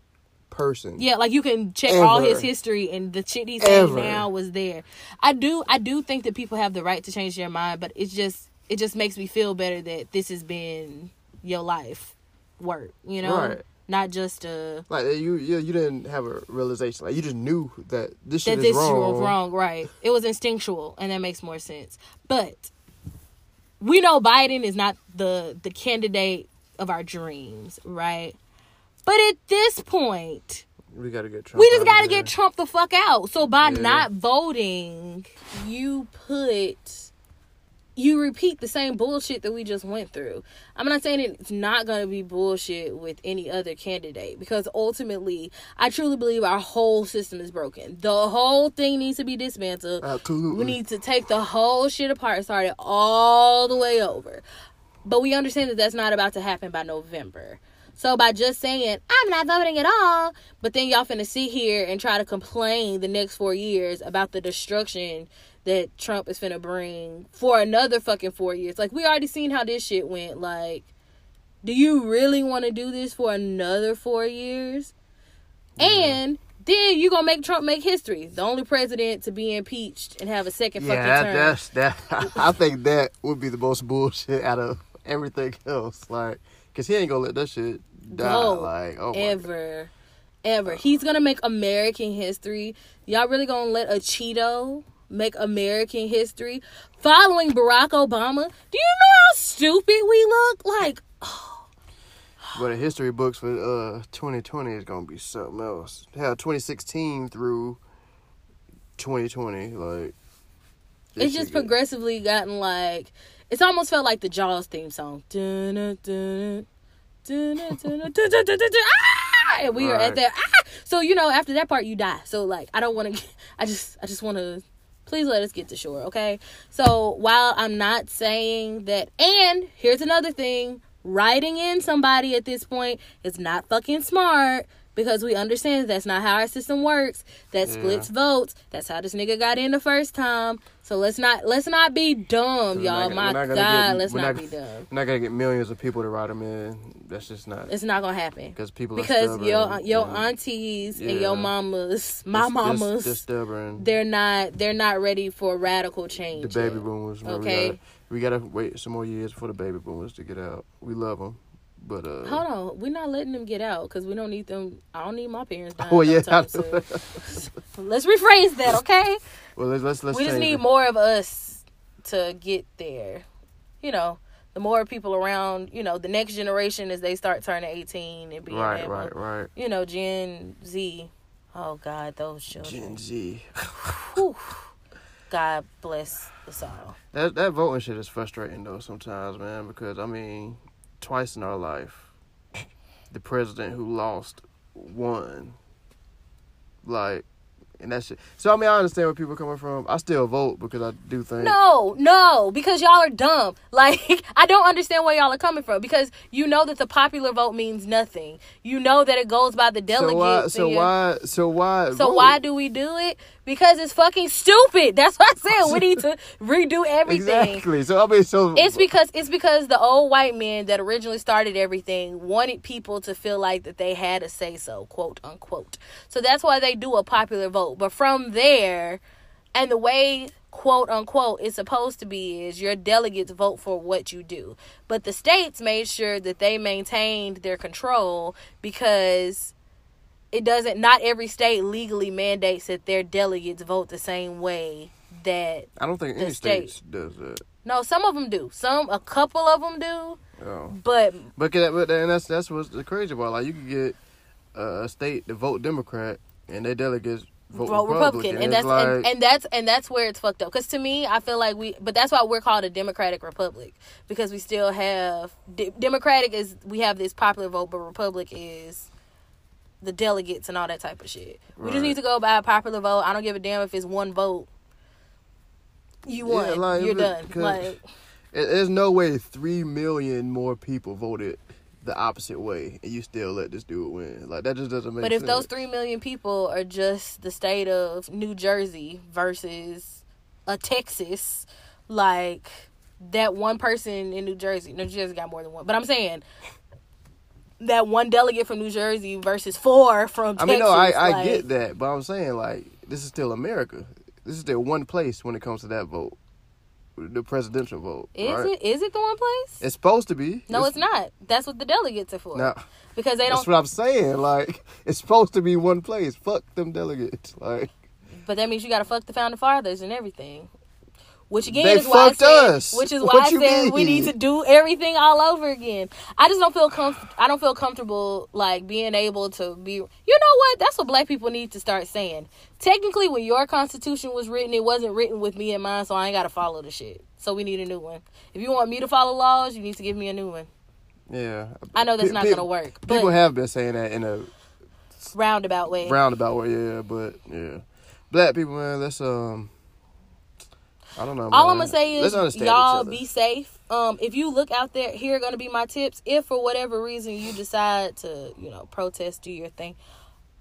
Speaker 1: person.
Speaker 2: Yeah, like you can check all his history and the shit he's saying now was there. I do I do think that people have the right to change their mind, but it's just it just makes me feel better that this has been your life work, you know?
Speaker 1: Right.
Speaker 2: Not just uh
Speaker 1: Like you, you, you didn't have a realization. Like you just knew that this shit
Speaker 2: that
Speaker 1: is
Speaker 2: this
Speaker 1: wrong.
Speaker 2: was wrong, right. It was instinctual and that makes more sense. But we know Biden is not the the candidate of our dreams, right? But at this point,
Speaker 1: We gotta get Trump.
Speaker 2: We just
Speaker 1: out
Speaker 2: got to
Speaker 1: there.
Speaker 2: get Trump the fuck out. So by
Speaker 1: Yeah.
Speaker 2: not voting, you put you repeat the same bullshit that we just went through. I'm not saying it's not going to be bullshit with any other candidate because ultimately, I truly believe our whole system is broken. The whole thing needs to be dismantled.
Speaker 1: Absolutely.
Speaker 2: We need to take the whole shit apart, start it all the way over. But we understand that that's not about to happen by November. So by just saying I'm not voting at all, but then y'all finna sit here and try to complain the next four years about the destruction that Trump is gonna bring for another fucking four years. Like we already seen how this shit went. Like, do you really want to do this for another four years? And then you gonna make Trump make history, the only president to be impeached and have a second fucking
Speaker 1: yeah, that,
Speaker 2: term.
Speaker 1: that's that. I think that would be the most bullshit out of everything else. Like, cause he ain't gonna let that shit die.
Speaker 2: Go.
Speaker 1: Like, oh my God.
Speaker 2: ever, ever. He's gonna make American history. Y'all really gonna let a Cheeto make American history following Barack Obama. Do you know how stupid we look? Like, oh.
Speaker 1: but the history books for uh 2020 is gonna be something else. How 2016 through 2020, like
Speaker 2: it's just progressively gotten like it's almost felt like the Jaws theme song. Ah! and we are
Speaker 1: right.
Speaker 2: at that. Ah! So you know, after that part, you die. So like, I don't want to. I just, I just want to Please let us get to shore, okay? So while I'm not saying that, and here's another thing: writing in somebody at this point is not fucking smart because we understand that's not how our system works. That splits votes. That's how this nigga got in the first time. So let's not let's not be dumb, y'all.
Speaker 1: not-
Speaker 2: My God,
Speaker 1: get-
Speaker 2: let's not,
Speaker 1: not-
Speaker 2: be dumb.
Speaker 1: We're not gonna get millions of people to write them in. That's just not
Speaker 2: It's not gonna happen
Speaker 1: because people
Speaker 2: because your
Speaker 1: uh,
Speaker 2: your
Speaker 1: and
Speaker 2: aunties and
Speaker 1: Yeah.
Speaker 2: your mamas, my
Speaker 1: just-
Speaker 2: mamas,
Speaker 1: just stubborn.
Speaker 2: they're not they're not ready for radical change.
Speaker 1: the baby boomers.
Speaker 2: Okay.
Speaker 1: We gotta, we gotta wait some more years for the baby boomers to get out. We love them, but uh.
Speaker 2: Hold on, we're not letting them get out because we don't need them. I don't need my parents. dying
Speaker 1: Oh yeah.
Speaker 2: time soon. Let's rephrase that, okay?
Speaker 1: well, let's let's let's.
Speaker 2: we just need
Speaker 1: it.
Speaker 2: more of us to get there. You know, the more people around, you know, the next generation as they start turning 18 and being
Speaker 1: Right,
Speaker 2: able,
Speaker 1: right, right.
Speaker 2: you know, Gen Z. Oh God, those children.
Speaker 1: Gen Z.
Speaker 2: God bless us all.
Speaker 1: That that voting shit is frustrating though sometimes, man. Because I mean, twice in our life, the president who lost won. Like, and that shit. So I mean, I understand where people are coming from. I still vote because I do think.
Speaker 2: No, no, because y'all are dumb. Like, I don't understand where y'all are coming from because you know that the popular vote means nothing. You know that it goes by the delegates.
Speaker 1: So why? So why? So why?
Speaker 2: So
Speaker 1: vote?
Speaker 2: why do we do it? Because it's fucking stupid. That's what I said. We need to redo everything.
Speaker 1: Exactly. So I mean, so
Speaker 2: It's because it's because the old white men that originally started everything wanted people to feel like that they had a say so, quote unquote. So that's why they do a popular vote. But from there, and the way quote unquote is supposed to be is your delegates vote for what you do. But the states made sure that they maintained their control because it doesn't not every state legally mandates that their delegates vote the same way that
Speaker 1: I don't think any
Speaker 2: state.
Speaker 1: states does that.
Speaker 2: no, some of them do. Some, a couple of them do.
Speaker 1: Oh.
Speaker 2: But
Speaker 1: But but and that's that's what's the crazy part. Like you could get a state to vote Democrat and their delegates vote,
Speaker 2: vote Republican, and
Speaker 1: it's
Speaker 2: that's
Speaker 1: like,
Speaker 2: and, and that's and that's where it's fucked up. Because to me, I feel like we, but that's why we're called a Democratic Republic because we still have de- Democratic is we have this popular vote, but Republic is the delegates and all that type of shit. We just need to go by a popular vote. I don't give a damn if it's one vote. You
Speaker 1: Yeah,
Speaker 2: won.
Speaker 1: like,
Speaker 2: You're done. Like
Speaker 1: there's no way three million more people voted the opposite way, and you still let this dude win. Like that just doesn't make
Speaker 2: But if
Speaker 1: sense.
Speaker 2: those three million people are just the state of New Jersey versus a Texas, like that one person in New Jersey. New Jersey got more than one, but I'm saying that one delegate from New Jersey versus four from
Speaker 1: I
Speaker 2: Texas.
Speaker 1: mean, no, I, I
Speaker 2: like,
Speaker 1: get that, but I'm saying like this is still America. This is still one place when it comes to that vote, the presidential vote.
Speaker 2: Is
Speaker 1: right?
Speaker 2: it? Is it the one place?
Speaker 1: It's supposed to be.
Speaker 2: no, it's, not. That's what the delegates are for.
Speaker 1: No,
Speaker 2: because they don't.
Speaker 1: That's what I'm saying. Like it's supposed to be one place. Fuck them delegates. Like
Speaker 2: But that means you got to fuck the founding fathers and everything. Which again
Speaker 1: They
Speaker 2: is why I said,
Speaker 1: us.
Speaker 2: which is
Speaker 1: What
Speaker 2: why I said we need to do everything all over again. I just don't feel comf- I don't feel comfortable like being able to be. You know what? That's what black people need to start saying. Technically, when your constitution was written, it wasn't written with me in mind, so I ain't got to follow the shit. So we need a new one. If you want me to follow laws, you need to give me a new one.
Speaker 1: yeah,
Speaker 2: I know that's
Speaker 1: Pe-
Speaker 2: not
Speaker 1: pe-
Speaker 2: gonna work,
Speaker 1: People have been saying that in a
Speaker 2: roundabout way.
Speaker 1: roundabout way. Yeah, but yeah, black people, man. Let's um. I don't know.
Speaker 2: All
Speaker 1: man.
Speaker 2: I'm gonna say is y'all be safe. Um, if you look out there, here are gonna be my tips. If for whatever reason you decide to, you know, protest, do your thing.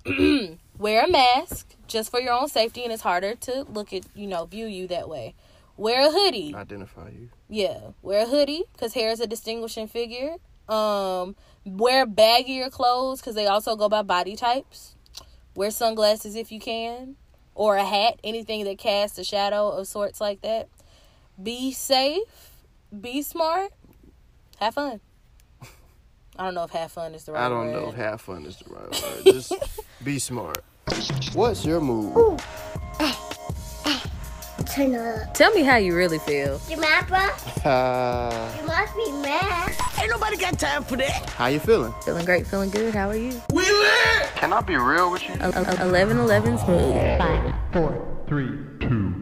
Speaker 2: Wear a mask just for your own safety, and it's harder to look at, you know, view you that way. Wear a hoodie.
Speaker 1: identify you.
Speaker 2: Yeah, wear a hoodie because hair is a distinguishing figure. Um, wear baggier clothes because they also go by body types. Wear sunglasses if you can, or a hat, anything that casts a shadow of sorts like that. Be safe. Be smart. Have fun. I don't know if have fun is the right
Speaker 1: I don't
Speaker 2: word.
Speaker 1: know if have fun is the right word. Just be smart. What's your move? Ah, ah.
Speaker 4: Turn up.
Speaker 2: Tell me how you really feel.
Speaker 4: You mad, bro?
Speaker 1: Uh,
Speaker 4: You must be mad. Ain't nobody got time for that.
Speaker 1: How you feeling?
Speaker 2: Feeling great, feeling good. How are you? We lit!
Speaker 1: Can I be real with you?
Speaker 2: 11 11 smooth.
Speaker 3: Five, four, three, two.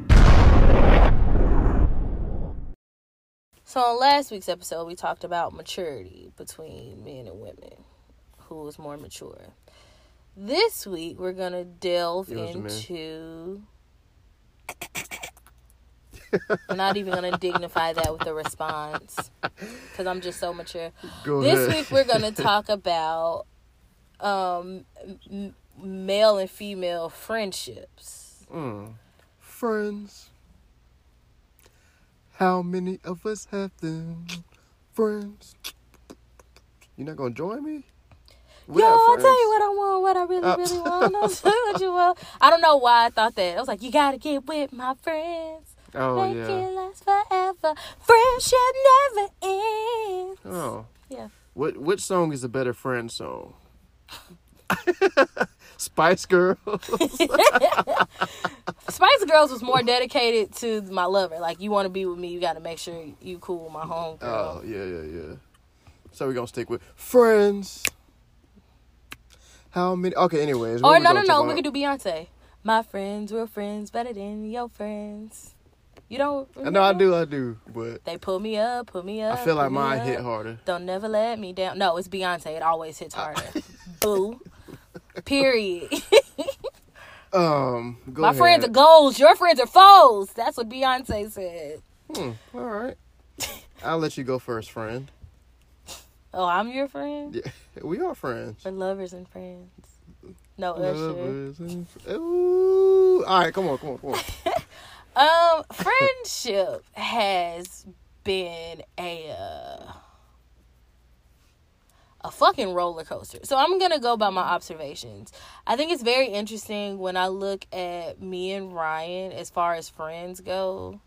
Speaker 2: So on last week's episode, we talked about maturity between men and women, who is more mature. This week, we're gonna delve
Speaker 1: It men.
Speaker 2: into. I'm not even gonna dignify that with a response because I'm just so mature.
Speaker 1: Go
Speaker 2: This
Speaker 1: ahead.
Speaker 2: week, we're gonna talk about um, m- male and female friendships.
Speaker 1: Mm. Friends. How many of us have them? Friends. You're not gonna join me?
Speaker 2: Yo, I'll tell you what I want, what I really,
Speaker 1: Oh.
Speaker 2: really want. I'll tell what you want. I don't know why I thought that. I was like, you gotta get with my friends.
Speaker 1: Oh
Speaker 2: Make
Speaker 1: yeah.
Speaker 2: it last forever. Friendship never ends.
Speaker 1: Oh.
Speaker 2: Yeah.
Speaker 1: What which song is a better friend song? Spice Girls.
Speaker 2: Spice Girls was more dedicated to my lover. Like, you want to be with me, you got to make sure you cool with my home girl.
Speaker 1: Oh yeah, yeah, yeah. So we're gonna stick with friends. How many? Okay, anyways.
Speaker 2: or no, no, no. We could do Beyonce. My friends were friends better than your friends. You don't.
Speaker 1: I know I do, I do, but
Speaker 2: They pull me up, pull me up.
Speaker 1: I feel like mine hit harder.
Speaker 2: Don't never let me down. No, it's Beyonce. It always hits harder. Boo. Period.
Speaker 1: Um, go
Speaker 2: My
Speaker 1: ahead.
Speaker 2: friends are goals. Your friends are foes. That's what Beyonce said.
Speaker 1: Hmm, all right. I'll let you go first, friend.
Speaker 2: Oh, I'm your friend.
Speaker 1: Yeah, we are friends.
Speaker 2: We're lovers and friends. No Usher.
Speaker 1: Lovers and- Ooh. All right, come on, come on, come on.
Speaker 2: Um, friendship has been a uh, a fucking roller coaster. So I'm gonna go by my observations. I think it's very interesting when I look at me and Ryan as far as friends go.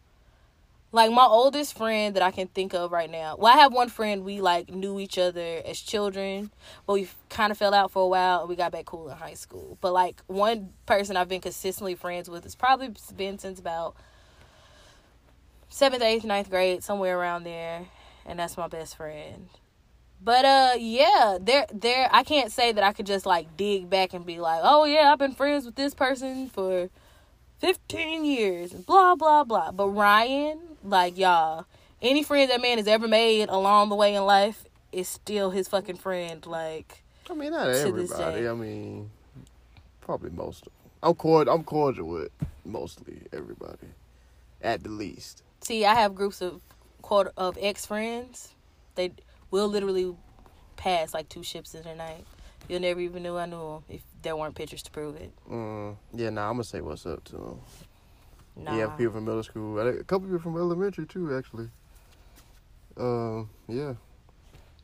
Speaker 2: Like my oldest friend that I can think of right now. Well, I have one friend we like knew each other as children, but we kind of fell out for a while and we got back cool in high school. But like one person I've been consistently friends with has probably been since about seventh, eighth, ninth grade, somewhere around there, and that's my best friend. But uh, yeah, there, there. I can't say that I could just like dig back and be like, oh yeah, I've been friends with this person for fifteen years, and blah blah blah. But Ryan, like y'all, any friend that man has ever made along the way in life is still his fucking friend. Like,
Speaker 1: I mean, not everybody. I mean, probably most of them. I'm cordial. I'm cordial with mostly everybody, at the least.
Speaker 2: see, I have groups of of ex friends. They will literally pass like two ships in a night. You'll never even knew I knew them if there weren't pictures to prove it.
Speaker 1: Mm, yeah, nah, I'm gonna say what's up to them.
Speaker 2: Nah.
Speaker 1: Yeah, people from middle school. A couple people from elementary too, actually. Um, yeah.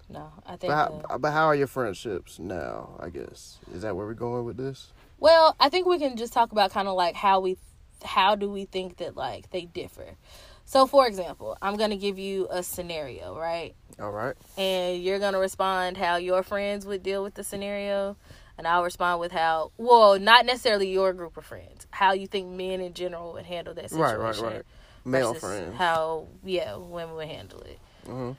Speaker 2: No, I think.
Speaker 1: But how,
Speaker 2: uh,
Speaker 1: but how are your friendships now? I guess is that where we're going with this?
Speaker 2: well, I think we can just talk about kind of like how we, how do we think that like they differ. So, for example, I'm gonna give you a scenario, right?
Speaker 1: All right.
Speaker 2: and you're gonna respond how your friends would deal with the scenario and i'll respond with how well not necessarily your group of friends how you think men in general would handle that situation
Speaker 1: Right, right, right. Male friends.
Speaker 2: how yeah women would handle it
Speaker 1: Mhm.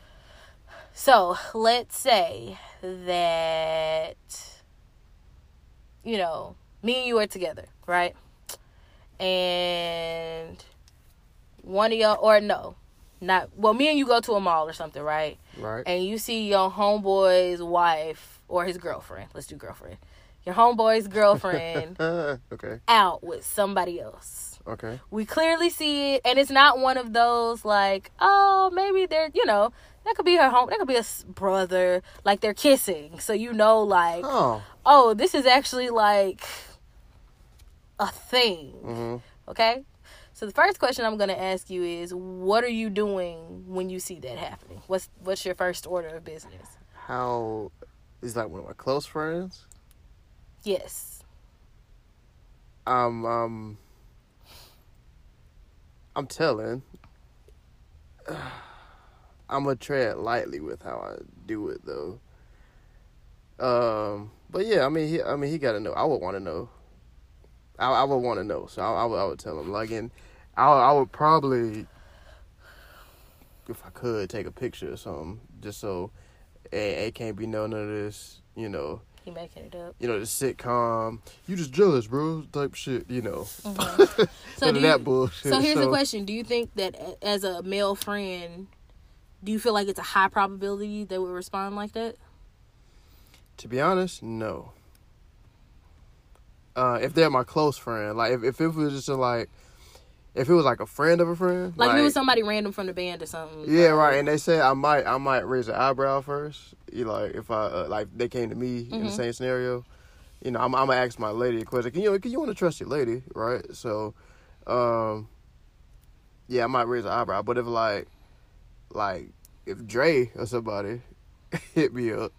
Speaker 2: so let's say that you know me and you are together right and one of y'all or no not well me and you go to a mall or something right
Speaker 1: Right.
Speaker 2: and you see your homeboy's wife or his girlfriend, let's do girlfriend, your homeboy's girlfriend
Speaker 1: okay.
Speaker 2: out with somebody else.
Speaker 1: Okay.
Speaker 2: We clearly see it, and it's not one of those like, oh, maybe they're, you know, that could be her home, that could be a brother, like they're kissing. So you know, like,
Speaker 1: Oh.
Speaker 2: oh, this is actually like a thing.
Speaker 1: hmm
Speaker 2: Okay? So the first question I'm gonna ask you is, what are you doing when you see that happening? What's what's your first order of business?
Speaker 1: How is like one of my close friends?
Speaker 2: Yes.
Speaker 1: Um. Um. I'm telling. I'm gonna tread lightly with how I do it though. Um. But yeah, I mean, he. I mean, he got to know. I would want to know. I, I would want to know, so I, I would. I would tell him. Like, and I. I would probably, if I could, take a picture or something, just so it, it can't be none of this. You know,
Speaker 2: He making it up.
Speaker 1: you know, the sitcom. You just jealous, bro. Type shit. You know,
Speaker 2: So
Speaker 1: none
Speaker 2: do you,
Speaker 1: that bullshit.
Speaker 2: so here's the question: Do you think that as a male friend, do you feel like it's a high probability they would respond like that?
Speaker 1: To be honest, no. Uh, if they're my close friend, like if, if it was just a, like, if it was like a friend of a friend,
Speaker 2: Like, if it was somebody random from the band or something.
Speaker 1: yeah,
Speaker 2: like-
Speaker 1: right. And they said I might, I might raise an eyebrow first. You like if I uh, like they came to me in the
Speaker 2: Mhm.
Speaker 1: same scenario, you know, I'm, I'm gonna ask my lady a question. Can you, can you want to trust your lady, right? So, um, yeah, I might raise an eyebrow. But if like, like if Dre or somebody hit me up,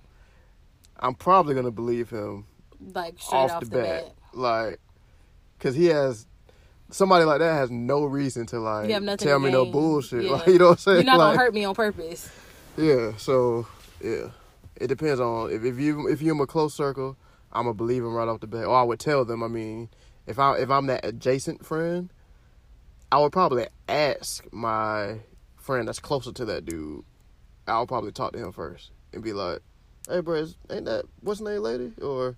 Speaker 1: I'm probably gonna believe him
Speaker 2: like straight
Speaker 1: off,
Speaker 2: off,
Speaker 1: the,
Speaker 2: the,
Speaker 1: bat.
Speaker 2: bat.
Speaker 1: Like, cause he has somebody like that has no reason to like
Speaker 2: You have nothing
Speaker 1: tell me no bullshit.
Speaker 2: Yeah.
Speaker 1: Like, you know what I'm saying?
Speaker 2: You're not
Speaker 1: like,
Speaker 2: gonna hurt me on purpose.
Speaker 1: Yeah. So yeah, it depends on if, if you if you're in a close circle, I'm gonna believe him right off the bat, or I would tell them. I mean, if I if I'm that adjacent friend, I would probably ask my friend that's closer to that dude. I'll probably talk to him first and be like, "Hey, bro, ain't that what's name, lady?" Or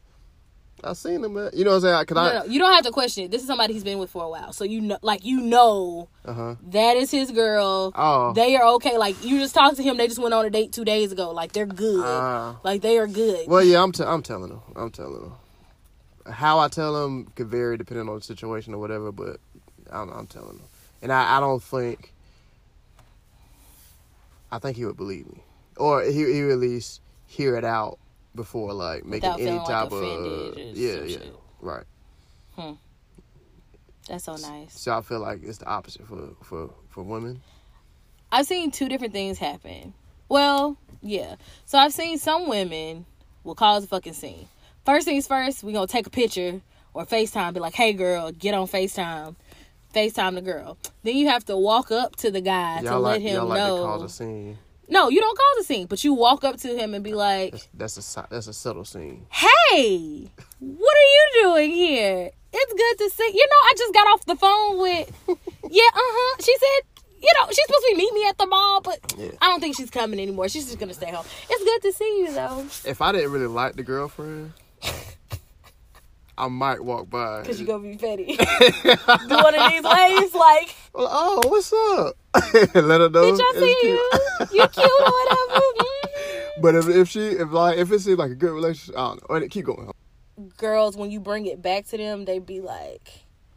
Speaker 1: I seen him, at, you know what I'm saying? Cause
Speaker 2: No,
Speaker 1: I,
Speaker 2: no, you don't have to question it. This is somebody he's been with for a while, so you know, like you know,
Speaker 1: uh huh.
Speaker 2: that is his girl.
Speaker 1: Oh,
Speaker 2: They are okay. Like you just talked to him. They just went on a date two days ago. Like they're good.
Speaker 1: Ah.
Speaker 2: like they are good.
Speaker 1: Well, yeah, I'm t- I'm telling them. I'm telling them. How I tell them could vary depending on the situation or whatever, but I'm, I'm telling them, and I, I don't think. I think he would believe me, or he he would at least hear it out before like making
Speaker 2: Without
Speaker 1: any
Speaker 2: feeling, like,
Speaker 1: type of
Speaker 2: or
Speaker 1: yeah yeah
Speaker 2: shit.
Speaker 1: right. Hmm.
Speaker 2: That's so nice.
Speaker 1: So I feel like it's the opposite for for for women.
Speaker 2: I've seen two different things happen. Well, yeah. So I've seen some women will cause a fucking scene. First things first, we gonna take a picture or FaceTime, be like, hey girl, get on FaceTime. FaceTime the girl. Then you have to walk up to the guy to
Speaker 1: Y'all
Speaker 2: let
Speaker 1: like
Speaker 2: him
Speaker 1: y'all like
Speaker 2: know.
Speaker 1: to cause a scene.
Speaker 2: No, you don't cause a scene, but you walk up to him and be like,
Speaker 1: That's that's a that's a subtle scene.
Speaker 2: hey, what are you doing here? It's good to see. You know, I just got off the phone with, yeah, uh huh. She said, you know, she's supposed to be meet me at the mall, but
Speaker 1: Yeah.
Speaker 2: I don't think she's coming anymore. She's just gonna stay home. It's good to see you though,
Speaker 1: If I didn't really like the girlfriend, I might walk by.
Speaker 2: cause you gonna be petty. Do one of these waves, like,
Speaker 1: oh, what's up? Let her know.
Speaker 2: bitch, I
Speaker 1: it's
Speaker 2: see
Speaker 1: cute.
Speaker 2: you. You cute or whatever.
Speaker 1: But if, if she, if like, if it seems like a good relationship, I don't know. Keep going.
Speaker 2: Girls, when you bring it back to them, they be like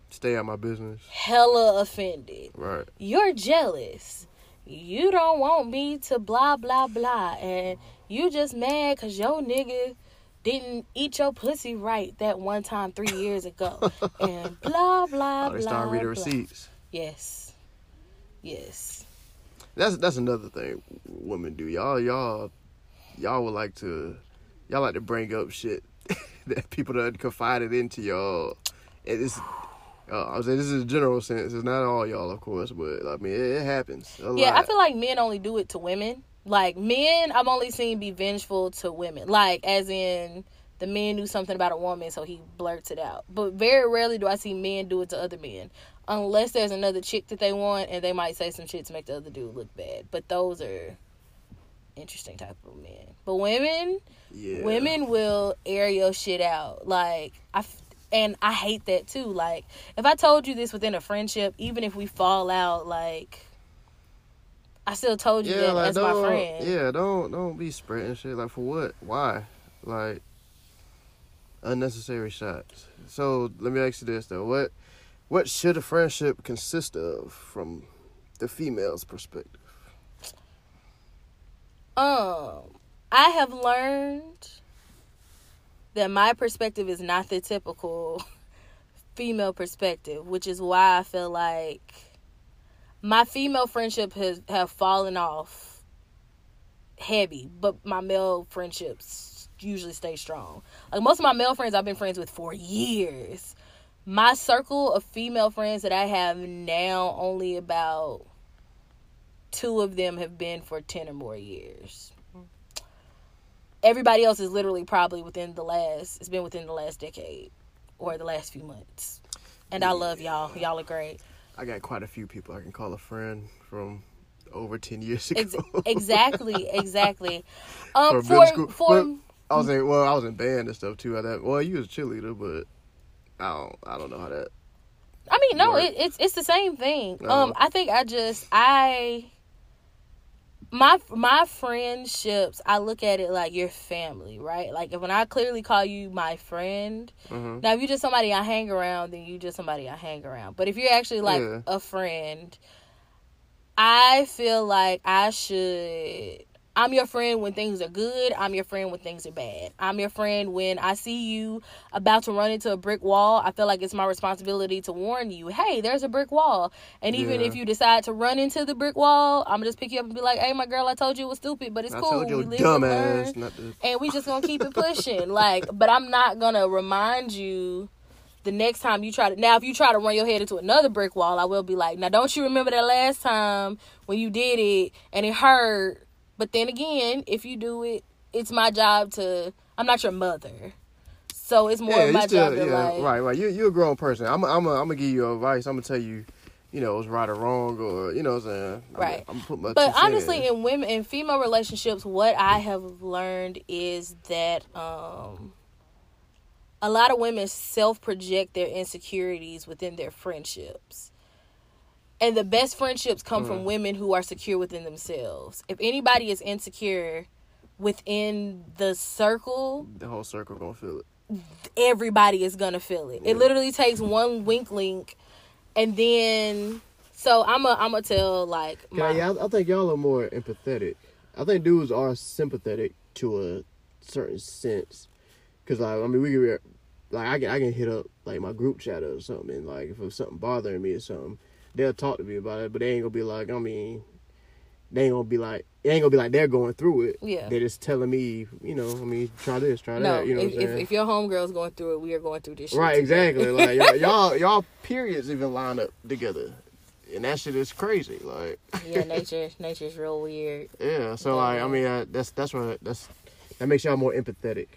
Speaker 1: Stay out my business.
Speaker 2: hella offended.
Speaker 1: Right.
Speaker 2: you're jealous. You don't want me to blah blah blah, and you just mad cause your nigga didn't eat your pussy right that one time three years ago, and blah blah
Speaker 1: Oh, they
Speaker 2: blah.
Speaker 1: start reading receipts.
Speaker 2: Yes, yes.
Speaker 1: That's that's another thing women do. Y'all y'all y'all would like to y'all like to bring up shit that people done confided into y'all. And it's uh, I was saying this is a general sense. It's not all y'all, of course, but I mean it, it happens. A
Speaker 2: Yeah,
Speaker 1: lot.
Speaker 2: I feel like men only do it to women. Like men, I've only seen be vengeful to women. Like as in the man knew something about a woman, so he blurts it out. But very rarely do I see men do it to other men, unless there's another chick that they want, and they might say some shit to make the other dude look bad. But those are interesting type of men. But women,
Speaker 1: yeah.
Speaker 2: women will air your shit out. Like I, and I hate that too. Like if I told you this within a friendship, even if we fall out, like I still told you
Speaker 1: Yeah,
Speaker 2: that
Speaker 1: like
Speaker 2: as my friend.
Speaker 1: yeah, don't don't be spreading shit like for what? Why? Like unnecessary shots. So let me ask you this though: what what should a friendship consist of from the female's perspective?
Speaker 2: Um, I have learned that my perspective is not the typical female perspective, which is why I feel like my female friendship has have fallen off heavy, but my male friendships usually stay strong. Like most of my male friends I've been friends with for years. My circle of female friends that I have now only about two of them have been for 10 or more years. Everybody else is literally probably within the last it's been within the last decade or the last few months. And I love y'all. Y'all are great.
Speaker 1: I got quite a few people I can call a friend from over ten years ago.
Speaker 2: Ex- exactly, exactly. Um for for
Speaker 1: But I was in well, I was in band and stuff too. At that, well, you was a cheerleader, but I don't, I don't know how that.
Speaker 2: I mean, no, it, it's it's the same thing.
Speaker 1: No.
Speaker 2: Um, I think I just I my my friendships. I look at it like your family, right? Like when I clearly call you my friend.
Speaker 1: Mhm.
Speaker 2: Now, if you're just somebody I hang around, then you just somebody I hang around. But if you're actually like
Speaker 1: Yeah.
Speaker 2: a friend, I feel like I should. I'm your friend when things are good. I'm your friend when things are bad. I'm your friend when I see you about to run into a brick wall. I feel like it's my responsibility to warn you, hey, there's a brick wall. And even
Speaker 1: Yeah.
Speaker 2: if you decide to run into the brick wall, I'm gonna just pick you up and be like, hey, my girl, I told you it was stupid, but it's
Speaker 1: I
Speaker 2: cool.
Speaker 1: told
Speaker 2: We live
Speaker 1: dumb
Speaker 2: and learn
Speaker 1: to.
Speaker 2: and we just gonna keep it pushing. like, but I'm not gonna remind you the next time you try to. Now, if you try to run your head into another brick wall, I will be like, now don't you remember that last time when you did it and it hurt? But then again, if you do it, it's my job to. I'm not your mother, so it's more
Speaker 1: Yeah,
Speaker 2: my
Speaker 1: still,
Speaker 2: job to
Speaker 1: yeah,
Speaker 2: like.
Speaker 1: right, right. You, you're a grown person. I'm, I'm, I'm gonna give you advice. I'm gonna tell you, you know, it's right or wrong, or you know, what I'm saying. I'm,
Speaker 2: Right.
Speaker 1: I'm, put my
Speaker 2: But honestly,
Speaker 1: in.
Speaker 2: in women in female relationships, what I have learned is that um a lot of women self project their insecurities within their friendships. And the best friendships come from mm. women who are secure within themselves. If anybody is insecure within the circle,
Speaker 1: the whole circle gonna feel it.
Speaker 2: everybody is gonna feel it. It literally takes one wink link and then so I'm a I'm gonna tell like
Speaker 1: Yeah,
Speaker 2: my,
Speaker 1: yeah, I, I think y'all are more empathetic. I think dudes are sympathetic to a certain sense, cause like I mean we can like I can I can hit up like my group chat or something, and like if it's something bothering me or something, they'll talk to me about it, but they ain't gonna be like I mean, they ain't gonna be like it ain't gonna be like they're going through it.
Speaker 2: Yeah.
Speaker 1: they're just telling me, you know, I mean, try this, try
Speaker 2: No,
Speaker 1: that, you know
Speaker 2: if, if if your homegirl's going through it, we are going through this shit.
Speaker 1: Right, exactly. Like y'all, y'all, y'all periods even line up together, and that shit is crazy. Like,
Speaker 2: yeah, nature nature's real weird.
Speaker 1: yeah. So like, I mean, uh, that's that's what that's that makes y'all more empathetic,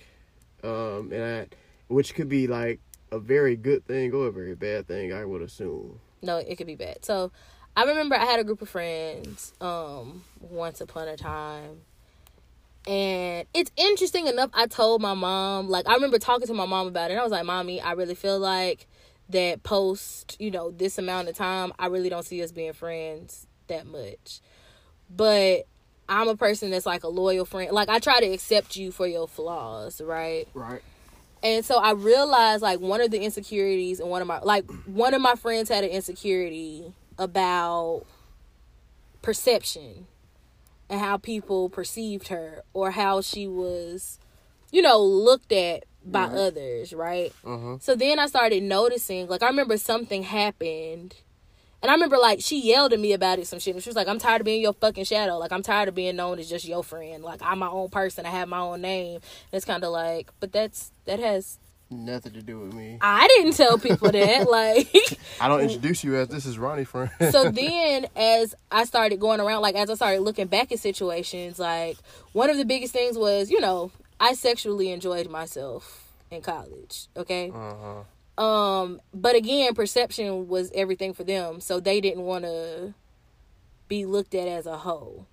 Speaker 1: um, and I, which could be like a very good thing or a very bad thing. I would assume.
Speaker 2: No, it could be bad. So I remember I had a group of friends um once upon a time. And it's interesting enough I told my mom, like I remember talking to my mom about it. And I was like, "Mommy, I really feel like that post, you know, this amount of time, I really don't see us being friends that much." But I'm a person that's like a loyal friend. Like I try to accept you for your flaws, right?
Speaker 1: Right.
Speaker 2: And so I realized like one of the insecurities and one of my like one of my friends had an insecurity about perception and how people perceived her or how she was you know looked at by
Speaker 1: Right.
Speaker 2: others, right?
Speaker 1: Uh huh.
Speaker 2: So then I started noticing like I remember something happened And I remember like she yelled at me about it some shit. And she was like, I'm tired of being your fucking shadow. Like I'm tired of being known as just your friend. Like I'm my own person. I have my own name. And it's kinda like but that's that has
Speaker 1: Nothing to do with me.
Speaker 2: I didn't tell people that. like
Speaker 1: I don't introduce you as this is Ronnie friend.
Speaker 2: so then as I started going around, like as I started looking back at situations, like one of the biggest things was, you know, I sexually enjoyed myself in college. Okay.
Speaker 1: uh-huh.
Speaker 2: Um, but again, perception was everything for them, so they didn't want to be looked at as a hoe.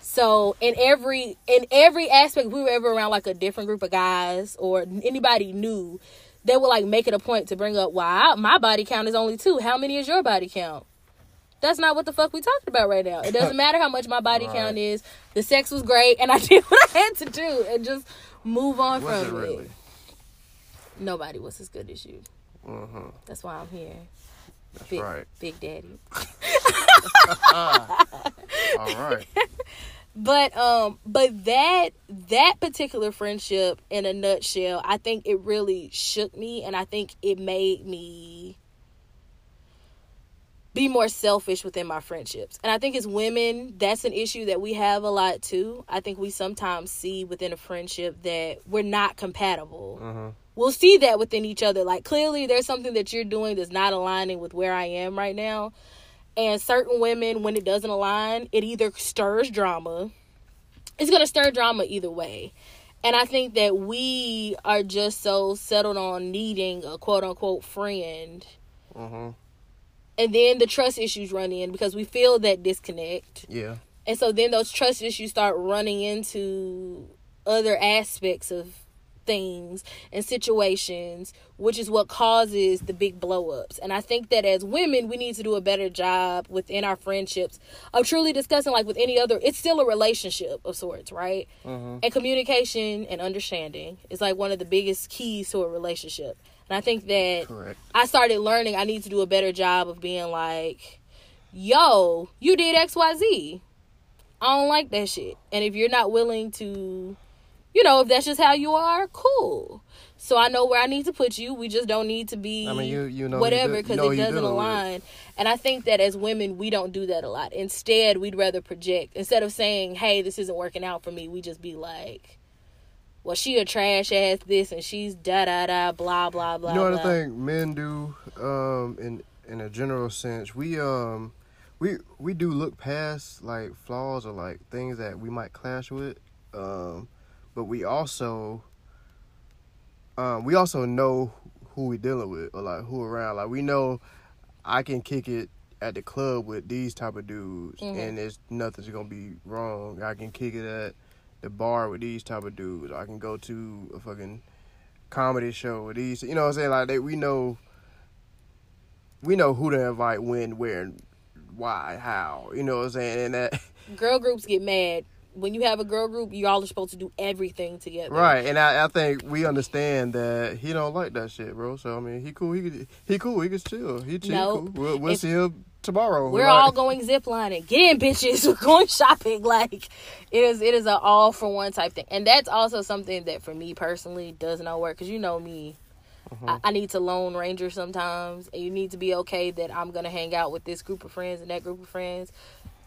Speaker 2: So in every in every aspect, we were ever around like a different group of guys or anybody new, they would like make it a point to bring up, "Wow, my body count is only two. How many is your body count?" That's not what the fuck we talking about right now. It doesn't matter how much my body
Speaker 1: Right.
Speaker 2: count is. The sex was great, and I did what I had to do, and just move on
Speaker 1: Was it
Speaker 2: from
Speaker 1: really?
Speaker 2: it. Nobody was as good as you.
Speaker 1: Uh-huh.
Speaker 2: That's why I'm here.
Speaker 1: That's
Speaker 2: Big,
Speaker 1: right.
Speaker 2: Big Daddy.
Speaker 1: All right.
Speaker 2: But um but that that particular friendship in a nutshell, I think it really shook me and I think it made me be more selfish within my friendships. And I think as women, that's an issue that we have a lot too. I think we sometimes see within a friendship that we're not compatible.
Speaker 1: Uh-huh.
Speaker 2: We'll see that within each other. Like clearly there's something that you're doing that's not aligning with where I am right now. And certain women, when it doesn't align, it either stirs drama. It's gonna stir drama either way. And I think that we are just so settled on needing a quote unquote friend.
Speaker 1: Uh-huh.
Speaker 2: And then the trust issues run in because we feel that disconnect.
Speaker 1: Yeah.
Speaker 2: And so then those trust issues start running into other aspects of things and situations, which is what causes the big blow ups. And I think that as women, we need to do a better job within our friendships of truly discussing, like with any other, it's still a relationship of sorts, right?
Speaker 1: Uh-huh.
Speaker 2: And communication and understanding is like one of the biggest keys to a relationship. And I think that
Speaker 1: Correct.
Speaker 2: I started learning I need to do a better job of being like, yo, you did XYZ. I don't like that shit. And if you're not willing to, you know, if that's just how you are, cool. So I know where I need to put you. We just don't need to be
Speaker 1: I mean, you you know
Speaker 2: whatever because it doesn't align. And I think that as women, we don't do that a lot. Instead, we'd rather project. Instead of saying, hey, this isn't working out for me, we just be like, well, she a trash ass this and she's da da da blah blah blah.
Speaker 1: You know what
Speaker 2: blah.
Speaker 1: I think men do um in in a general sense. We um we we do look past like flaws or like things that we might clash with. Um but we also um we also know who we dealing with or like who around. Like we know I can kick it at the club with these type of dudes
Speaker 2: Mhm.
Speaker 1: and it's nothing's gonna be wrong. I can kick it at the bar with these type of dudes. I can go to a fucking comedy show with these. You know what I'm saying? Like they, we know, we know who to invite, when, where, why, how. You know what I'm saying? And that
Speaker 2: girl groups get mad when you have a girl group you all are supposed to do everything together
Speaker 1: right. And I, I think we understand that he don't like that shit, bro. So I mean, he cool. He could, he cool. He can chill. He chill.
Speaker 2: Nope.
Speaker 1: Cool. We'll, we'll
Speaker 2: If-
Speaker 1: see him tomorrow.
Speaker 2: we're
Speaker 1: Like-
Speaker 2: all going ziplining get in bitches we're going shopping like it is it is an all for one type thing and that's also something that for me personally does not work because you know me mm-hmm. I, I need to lone ranger sometimes and you need to be okay that i'm gonna hang out with this group of friends and that group of friends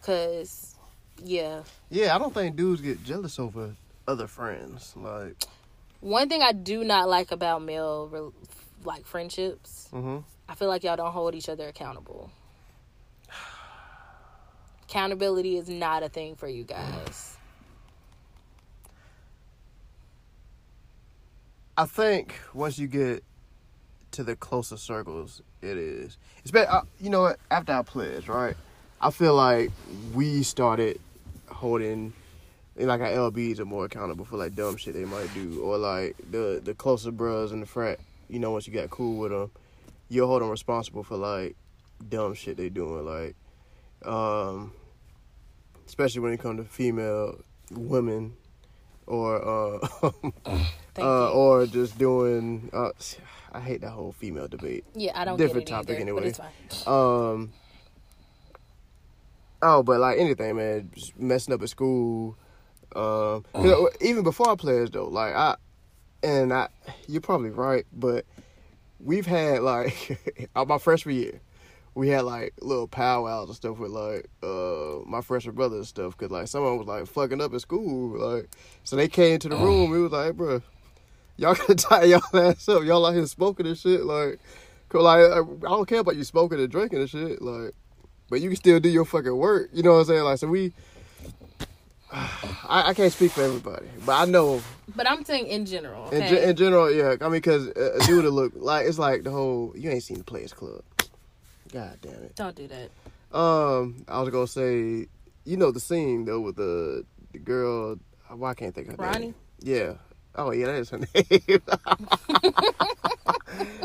Speaker 2: because yeah
Speaker 1: Yeah, I don't think dudes get jealous over other friends. Like,
Speaker 2: one thing i do not like about male like friendships
Speaker 1: hmm
Speaker 2: I feel like y'all don't hold each other accountable. Accountability is not a thing for you guys.
Speaker 1: I think once you get to the closer circles, it is. Especially, uh, you know what? After I pledged, right? I feel like we started holding, like our LBs are more accountable for like dumb shit they might do, or like the the closer bros in the frat. You know, once you got cool with them, you'll hold them responsible for like dumb shit they doing, like, um, especially when it comes to female women, or uh. Uh, or just doing. Uh, I hate that whole female debate.
Speaker 2: yeah, I don't
Speaker 1: different
Speaker 2: get it
Speaker 1: topic
Speaker 2: either,
Speaker 1: anyway.
Speaker 2: but it's fine.
Speaker 1: Um. Oh, but like anything, man, just messing up at school. Um, you know, even before I pledged though, like I, and I, you're probably right, but we've had like uh, my freshman year, we had like little powwows and stuff with like uh my freshman brother and stuff because like someone was like fucking up at school like so they came to the room we was like bro y'all gotta tie y'all ass up. Y'all out here smoking and shit like cause like I I don't care about you smoking and drinking and shit like but you can still do your fucking work you know what I'm saying like so we I, I can't speak for everybody but I know
Speaker 2: But I'm saying in general.
Speaker 1: in, ge- in general yeah I mean because a dude would look like it's like the whole you ain't seen the Players Club god damn it
Speaker 2: Don't do that.
Speaker 1: Um, I was gonna say, you know the scene though with the the girl. Why I can't think of her
Speaker 2: Ronnie?
Speaker 1: name? Yeah. Oh yeah, that is her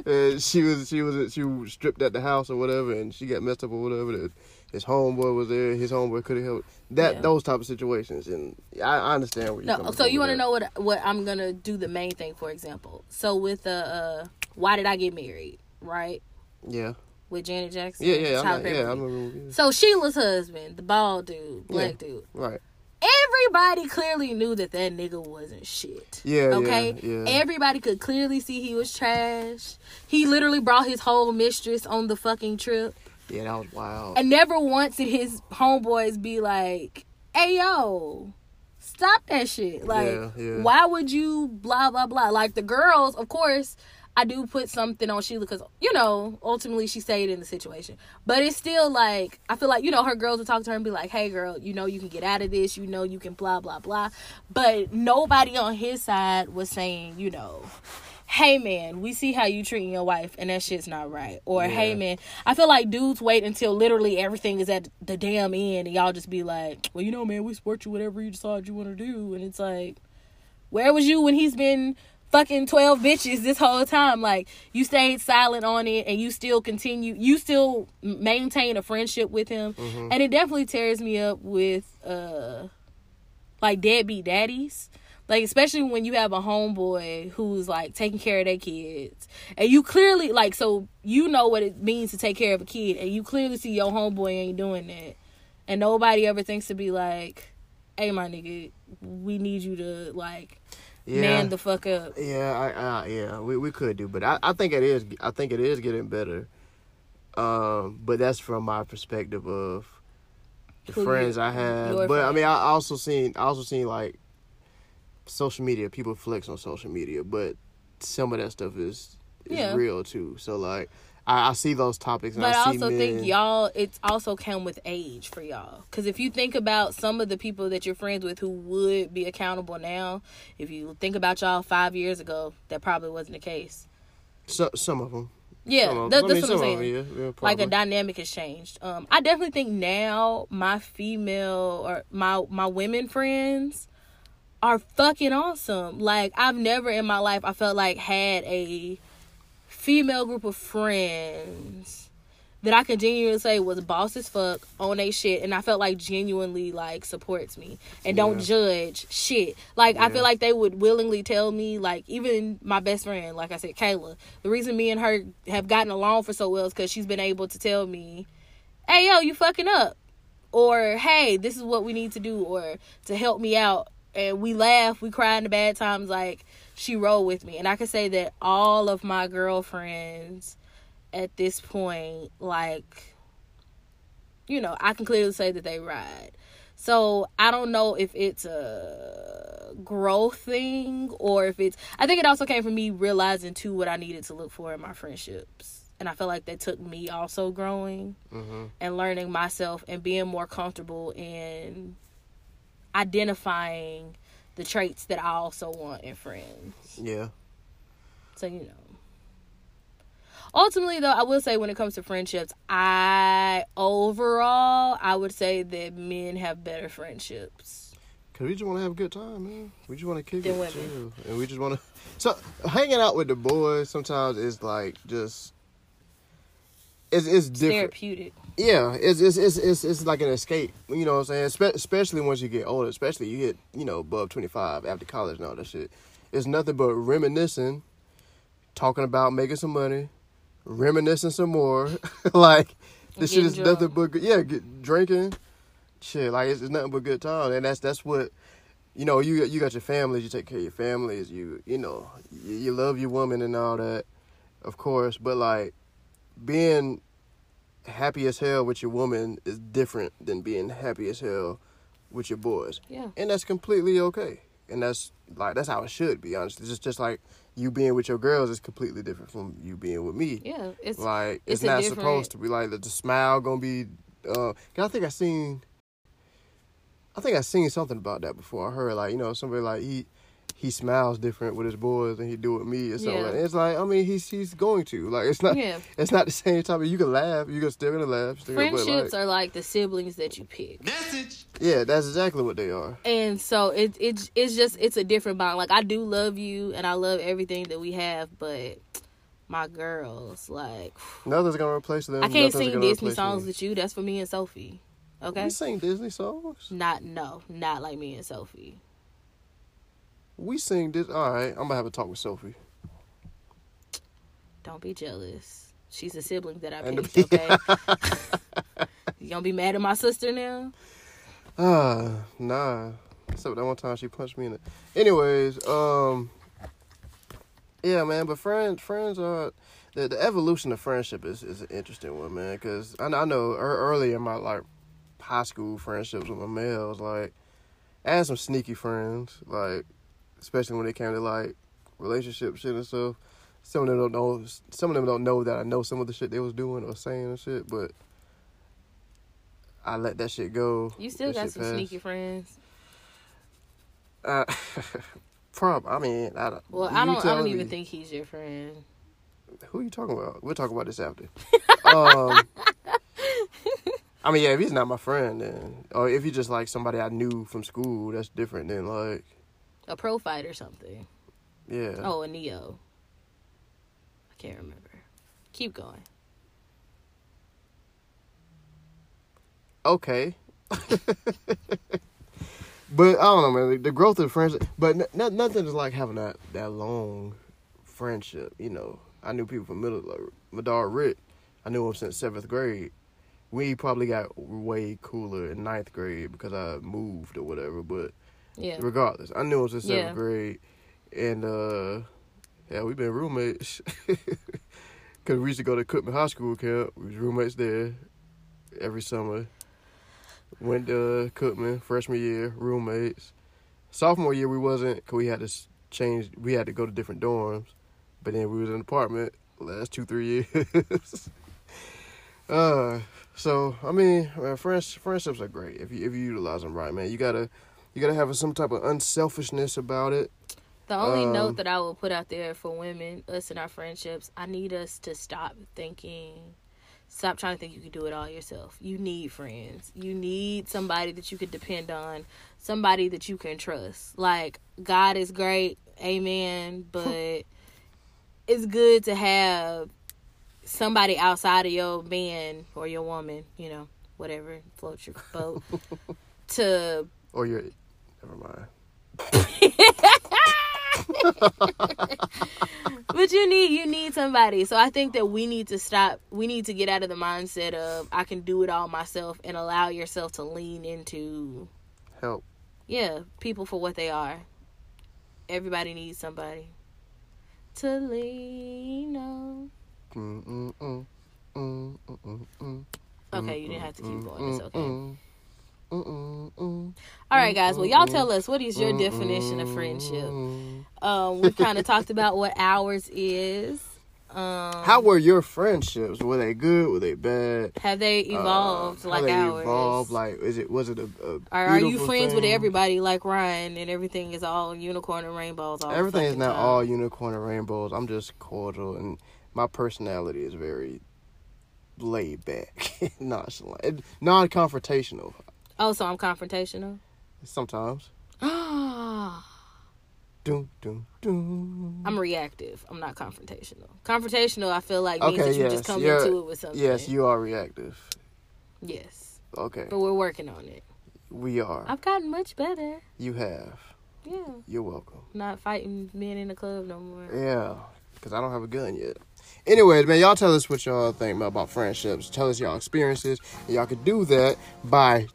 Speaker 1: name. she was she was she was stripped at the house or whatever, and she got messed up or whatever. His homeboy was there. His homeboy could have helped. That
Speaker 2: Yeah.
Speaker 1: those type of situations, and I, I understand where you're
Speaker 2: No, so you want to know what what I'm gonna do? The main thing, for example. So with uh, uh why did I get married? Right
Speaker 1: Yeah,
Speaker 2: with Janet Jackson.
Speaker 1: yeah, yeah, not, yeah. I remember. yeah.
Speaker 2: So Sheila's husband, the bald dude, black
Speaker 1: Yeah.
Speaker 2: dude.
Speaker 1: Right.
Speaker 2: Everybody clearly knew that that nigga wasn't shit.
Speaker 1: Yeah, yeah,
Speaker 2: Okay.
Speaker 1: yeah.
Speaker 2: Everybody could clearly see he was trash. He literally brought his whole mistress on the fucking trip.
Speaker 1: Yeah, that was wild.
Speaker 2: And never once did his homeboys be like, hey, yo, stop that shit. Like,
Speaker 1: Yeah, yeah.
Speaker 2: why would you blah, blah, blah? Like, the girls, of course, I do put something on Sheila because, you know, ultimately she stayed in the situation. But it's still like, I feel like, you know, her girls would talk to her and be like, hey, girl, you know, you can get out of this. You know, you can blah, blah, blah. But nobody on his side was saying, you know, hey man, we see how you treating your wife and that shit's not right. Or hey man, I feel like dudes wait until literally everything is at the damn end and y'all just be like, well, you know, man, we support you whatever you decide you want to do. And it's like, where was you when he's been fucking 12 bitches this whole time? Like, you stayed silent on it and you still continue, you still maintain a friendship with him. And it definitely tears me up with, uh, like deadbeat daddies. Like especially when you have a homeboy who's like taking care of their kids, and you clearly like so you know what it means to take care of a kid, and you clearly see your homeboy ain't doing that, and nobody ever thinks to be like, "Hey, my nigga, we need you to like
Speaker 1: Yeah.
Speaker 2: man the fuck up."
Speaker 1: Yeah, I, I yeah, we, we could do, but I, I think it is I think it is getting better. Um, but that's from my perspective of the
Speaker 2: Who you-
Speaker 1: friends I have. But I mean. I also seen I also seen like social media people flex on social media, but some of that stuff is is
Speaker 2: Yeah.
Speaker 1: real too. So like, I, I see those topics,
Speaker 2: But I
Speaker 1: I
Speaker 2: also
Speaker 1: men,
Speaker 2: think y'all, it's also come with age for y'all. Because if you think about some of the people that you're friends with who would be accountable now, if you think about y'all five years ago, that probably wasn't the case.
Speaker 1: so, some of them.
Speaker 2: Yeah,
Speaker 1: some of
Speaker 2: that,
Speaker 1: them.
Speaker 2: that's what I'm saying.
Speaker 1: them, yeah, yeah,
Speaker 2: like a dynamic has changed. Um, I definitely think now my female or my my women friends are fucking awesome. Like I've never in my life I felt like had a female group of friends that I can genuinely say was boss as fuck on a shit, and I felt like genuinely like supports me and don't
Speaker 1: Yeah.
Speaker 2: judge shit. Like I feel like they would willingly tell me, like even my best friend, like I said, Kayla. The reason me and her have gotten along for so well is because she's been able to tell me, "Hey, yo, you fucking up," or "Hey, this is what we need to do," or to help me out. And we laugh, we cry in the bad times. Like she roll with me, and I can say that all of my girlfriends at this point, like, you know, I can clearly say that they ride. So I don't know if it's a growth thing or if it's. I think it also came from me realizing too what I needed to look for in my friendships, and I feel like that took me also growing
Speaker 1: Mhm.
Speaker 2: and learning myself and being more comfortable in identifying the traits that I also want in friends.
Speaker 1: Yeah,
Speaker 2: So you know. Ultimately though, I will say when it comes to friendships, I overall I would say that men have better friendships.
Speaker 1: Cause we just want to have a good time, man. We just want to kick
Speaker 2: Than
Speaker 1: it,
Speaker 2: women.
Speaker 1: chill, and we just want to. So hanging out with the boys sometimes is like just. It's it's different.
Speaker 2: Therapeutic.
Speaker 1: Yeah, it's it's it's it's it's like an escape. You know what I'm saying? Espe- especially once you get older. Especially you hit you know above 25 after college and all that shit. It's nothing but reminiscing, talking about making some money, reminiscing some more. like this shit is
Speaker 2: Getting
Speaker 1: nothing but good. Yeah, get, drinking, shit. Like it's, it's nothing but good time, and that's that's what. You know, you you got your families. You take care of your families. You you know, you, you love your woman and all that, of course. But like, being happy as hell with your woman is different than being happy as hell with your boys.
Speaker 2: Yeah.
Speaker 1: And that's completely okay. And that's like that's how it should be, honestly. Just just like you being with your girls is completely different from you being with me.
Speaker 2: Yeah. It's
Speaker 1: Like it's,
Speaker 2: it's
Speaker 1: not
Speaker 2: different-
Speaker 1: supposed to be like the, the smile gonna be. Uh, I think I seen. I think I seen something about that before. I heard like you know somebody like he he smiles different with his boys than he do with me or something.
Speaker 2: Yeah.
Speaker 1: Like. It's like I mean he's he's going to like it's not
Speaker 2: Yeah.
Speaker 1: it's not the same type of you can laugh you can still gonna laugh still, but
Speaker 2: friendships
Speaker 1: like,
Speaker 2: are like the siblings that you pick.
Speaker 1: yeah that's exactly what they are.
Speaker 2: and so it it it's just it's a different bond. Like I do love you and I love everything that we have, but my girls, like
Speaker 1: Nothing's gonna replace them.
Speaker 2: I can't
Speaker 1: Nothing's
Speaker 2: sing Disney songs
Speaker 1: me.
Speaker 2: with you. That's for me and Sophie. Okay.
Speaker 1: We sing Disney songs.
Speaker 2: Not no, not like me and Sophie.
Speaker 1: We sing this. All right, I'm gonna have a talk with Sophie.
Speaker 2: Don't be jealous. She's a sibling that I
Speaker 1: And
Speaker 2: picked.
Speaker 1: the-
Speaker 2: Okay. you gonna be mad at my sister now?
Speaker 1: Ah, nah. Except that one time she punched me in the. Anyways, um, yeah, man. But friends, friends are the the evolution of friendship is is an interesting one, man. Because I, I know ear- early in my like high school friendships with my males, like I had some sneaky friends, like especially when it came to like relationship shit and stuff. Some of them don't know. Some of them don't know that I know some of the shit they was doing or saying and shit, but. I let that shit go.
Speaker 2: You still
Speaker 1: That
Speaker 2: got some
Speaker 1: passed.
Speaker 2: sneaky friends.
Speaker 1: Uh, prob. I mean, I don't.
Speaker 2: Well, I don't. I don't
Speaker 1: me.
Speaker 2: even think he's your friend.
Speaker 1: Who are you talking about? We'll talk about this after. um, I mean, yeah, if he's not my friend, then, or if he's just like somebody I knew from school, that's different than like,
Speaker 2: A pro fight or something.
Speaker 1: yeah.
Speaker 2: Oh, a Neo. I can't remember. Keep going.
Speaker 1: Okay. but I don't know, man. The growth of friendship, but n- n- nothing is like having that that long friendship. You know, I knew people from middle, like Madar Rick. I knew him since seventh grade. We probably got way cooler in ninth grade because I moved or whatever. But
Speaker 2: Yeah.
Speaker 1: regardless, I knew him since seventh
Speaker 2: Yeah.
Speaker 1: grade, and uh yeah, we've been roommates. Cause we used to go to Cookman High School camp. We was roommates there every summer. Went to Cookman freshman year, roommates. Sophomore year we wasn't, cause we had to change. We had to go to different dorms, but then we was in an apartment last two three years. uh, so I mean, man, friends friendships are great if you if you utilize them right, man. You gotta you gotta have some type of unselfishness about it.
Speaker 2: The only
Speaker 1: Um,
Speaker 2: note that I will put out there for women, us and our friendships, I need us to stop thinking, stop trying to think you can do it all yourself. You need friends. You need somebody that you can depend on, somebody that you can trust. Like, God is great, amen, but it's good to have somebody outside of your man or your woman, you know, whatever floats your boat, to
Speaker 1: Or you're never mind.
Speaker 2: but you need you need somebody. So i think that we need to stop we need to get out of the mindset of i can do it all myself and allow yourself to lean into
Speaker 1: Help.
Speaker 2: yeah people for what they are. Everybody needs somebody to lean on.
Speaker 1: Mm, mm, mm,
Speaker 2: okay you didn't have to keep going. It's okay All right guys well y'all tell us what is your definition of friendship um we've kind of talked about what ours is um
Speaker 1: How were your friendships? Were they good? Were they bad?
Speaker 2: have they evolved
Speaker 1: Uh,
Speaker 2: like
Speaker 1: they
Speaker 2: ours
Speaker 1: evolved? Like, is it was it a, a
Speaker 2: are you friends with everybody like Ryan and everything is all unicorn and rainbows
Speaker 1: Everything is not
Speaker 2: time?
Speaker 1: all unicorn and rainbows. I'm just cordial, and my personality is very laid back, nonchalant, non confrontational.
Speaker 2: Oh, so I'm confrontational?
Speaker 1: Sometimes.
Speaker 2: I'm
Speaker 1: Doom, doom, doom.
Speaker 2: reactive. I'm not confrontational. Confrontational, I feel like means
Speaker 1: Okay,
Speaker 2: that you
Speaker 1: yes,
Speaker 2: just come
Speaker 1: you're-
Speaker 2: into it with something.
Speaker 1: Yes, you are reactive.
Speaker 2: Yes.
Speaker 1: Okay,
Speaker 2: But we're working on it.
Speaker 1: we are.
Speaker 2: I've gotten much better.
Speaker 1: You have.
Speaker 2: Yeah.
Speaker 1: You're welcome.
Speaker 2: Not fighting men in the club no more.
Speaker 1: Yeah, because I don't have a gun yet. Anyways, man, y'all tell us what y'all think about, about friendships. Tell us y'all experiences. Y'all can do that by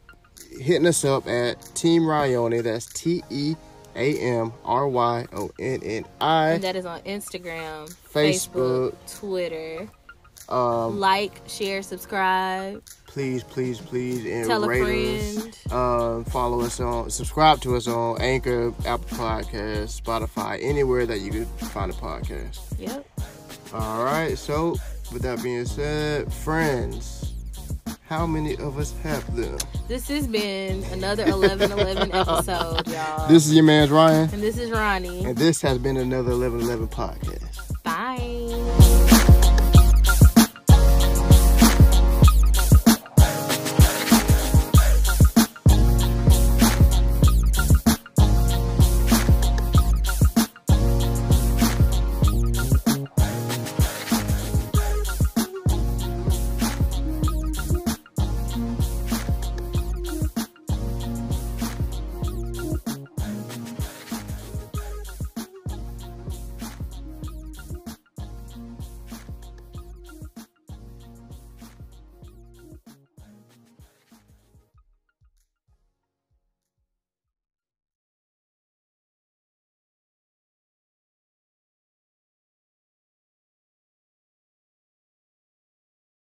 Speaker 1: hitting us up at Team Ryonni. That's T E A M R Y O N N
Speaker 2: And
Speaker 1: I.
Speaker 2: that is on Instagram,
Speaker 1: Facebook.
Speaker 2: Facebook, Twitter.
Speaker 1: Um,
Speaker 2: Like, share, subscribe,
Speaker 1: please, please, please, and
Speaker 2: tell a
Speaker 1: rate
Speaker 2: friend.
Speaker 1: us. Um, follow us on, subscribe to us on Anchor, Apple Podcasts, Spotify, anywhere that you can find a podcast.
Speaker 2: Yep.
Speaker 1: All right. So, with that being said, friends, how many of us have them?
Speaker 2: This has been another 1111 episode, y'all.
Speaker 1: This is your man Ryan.
Speaker 2: And this is Ronnie.
Speaker 1: And this has been another 1111 podcast. Bye.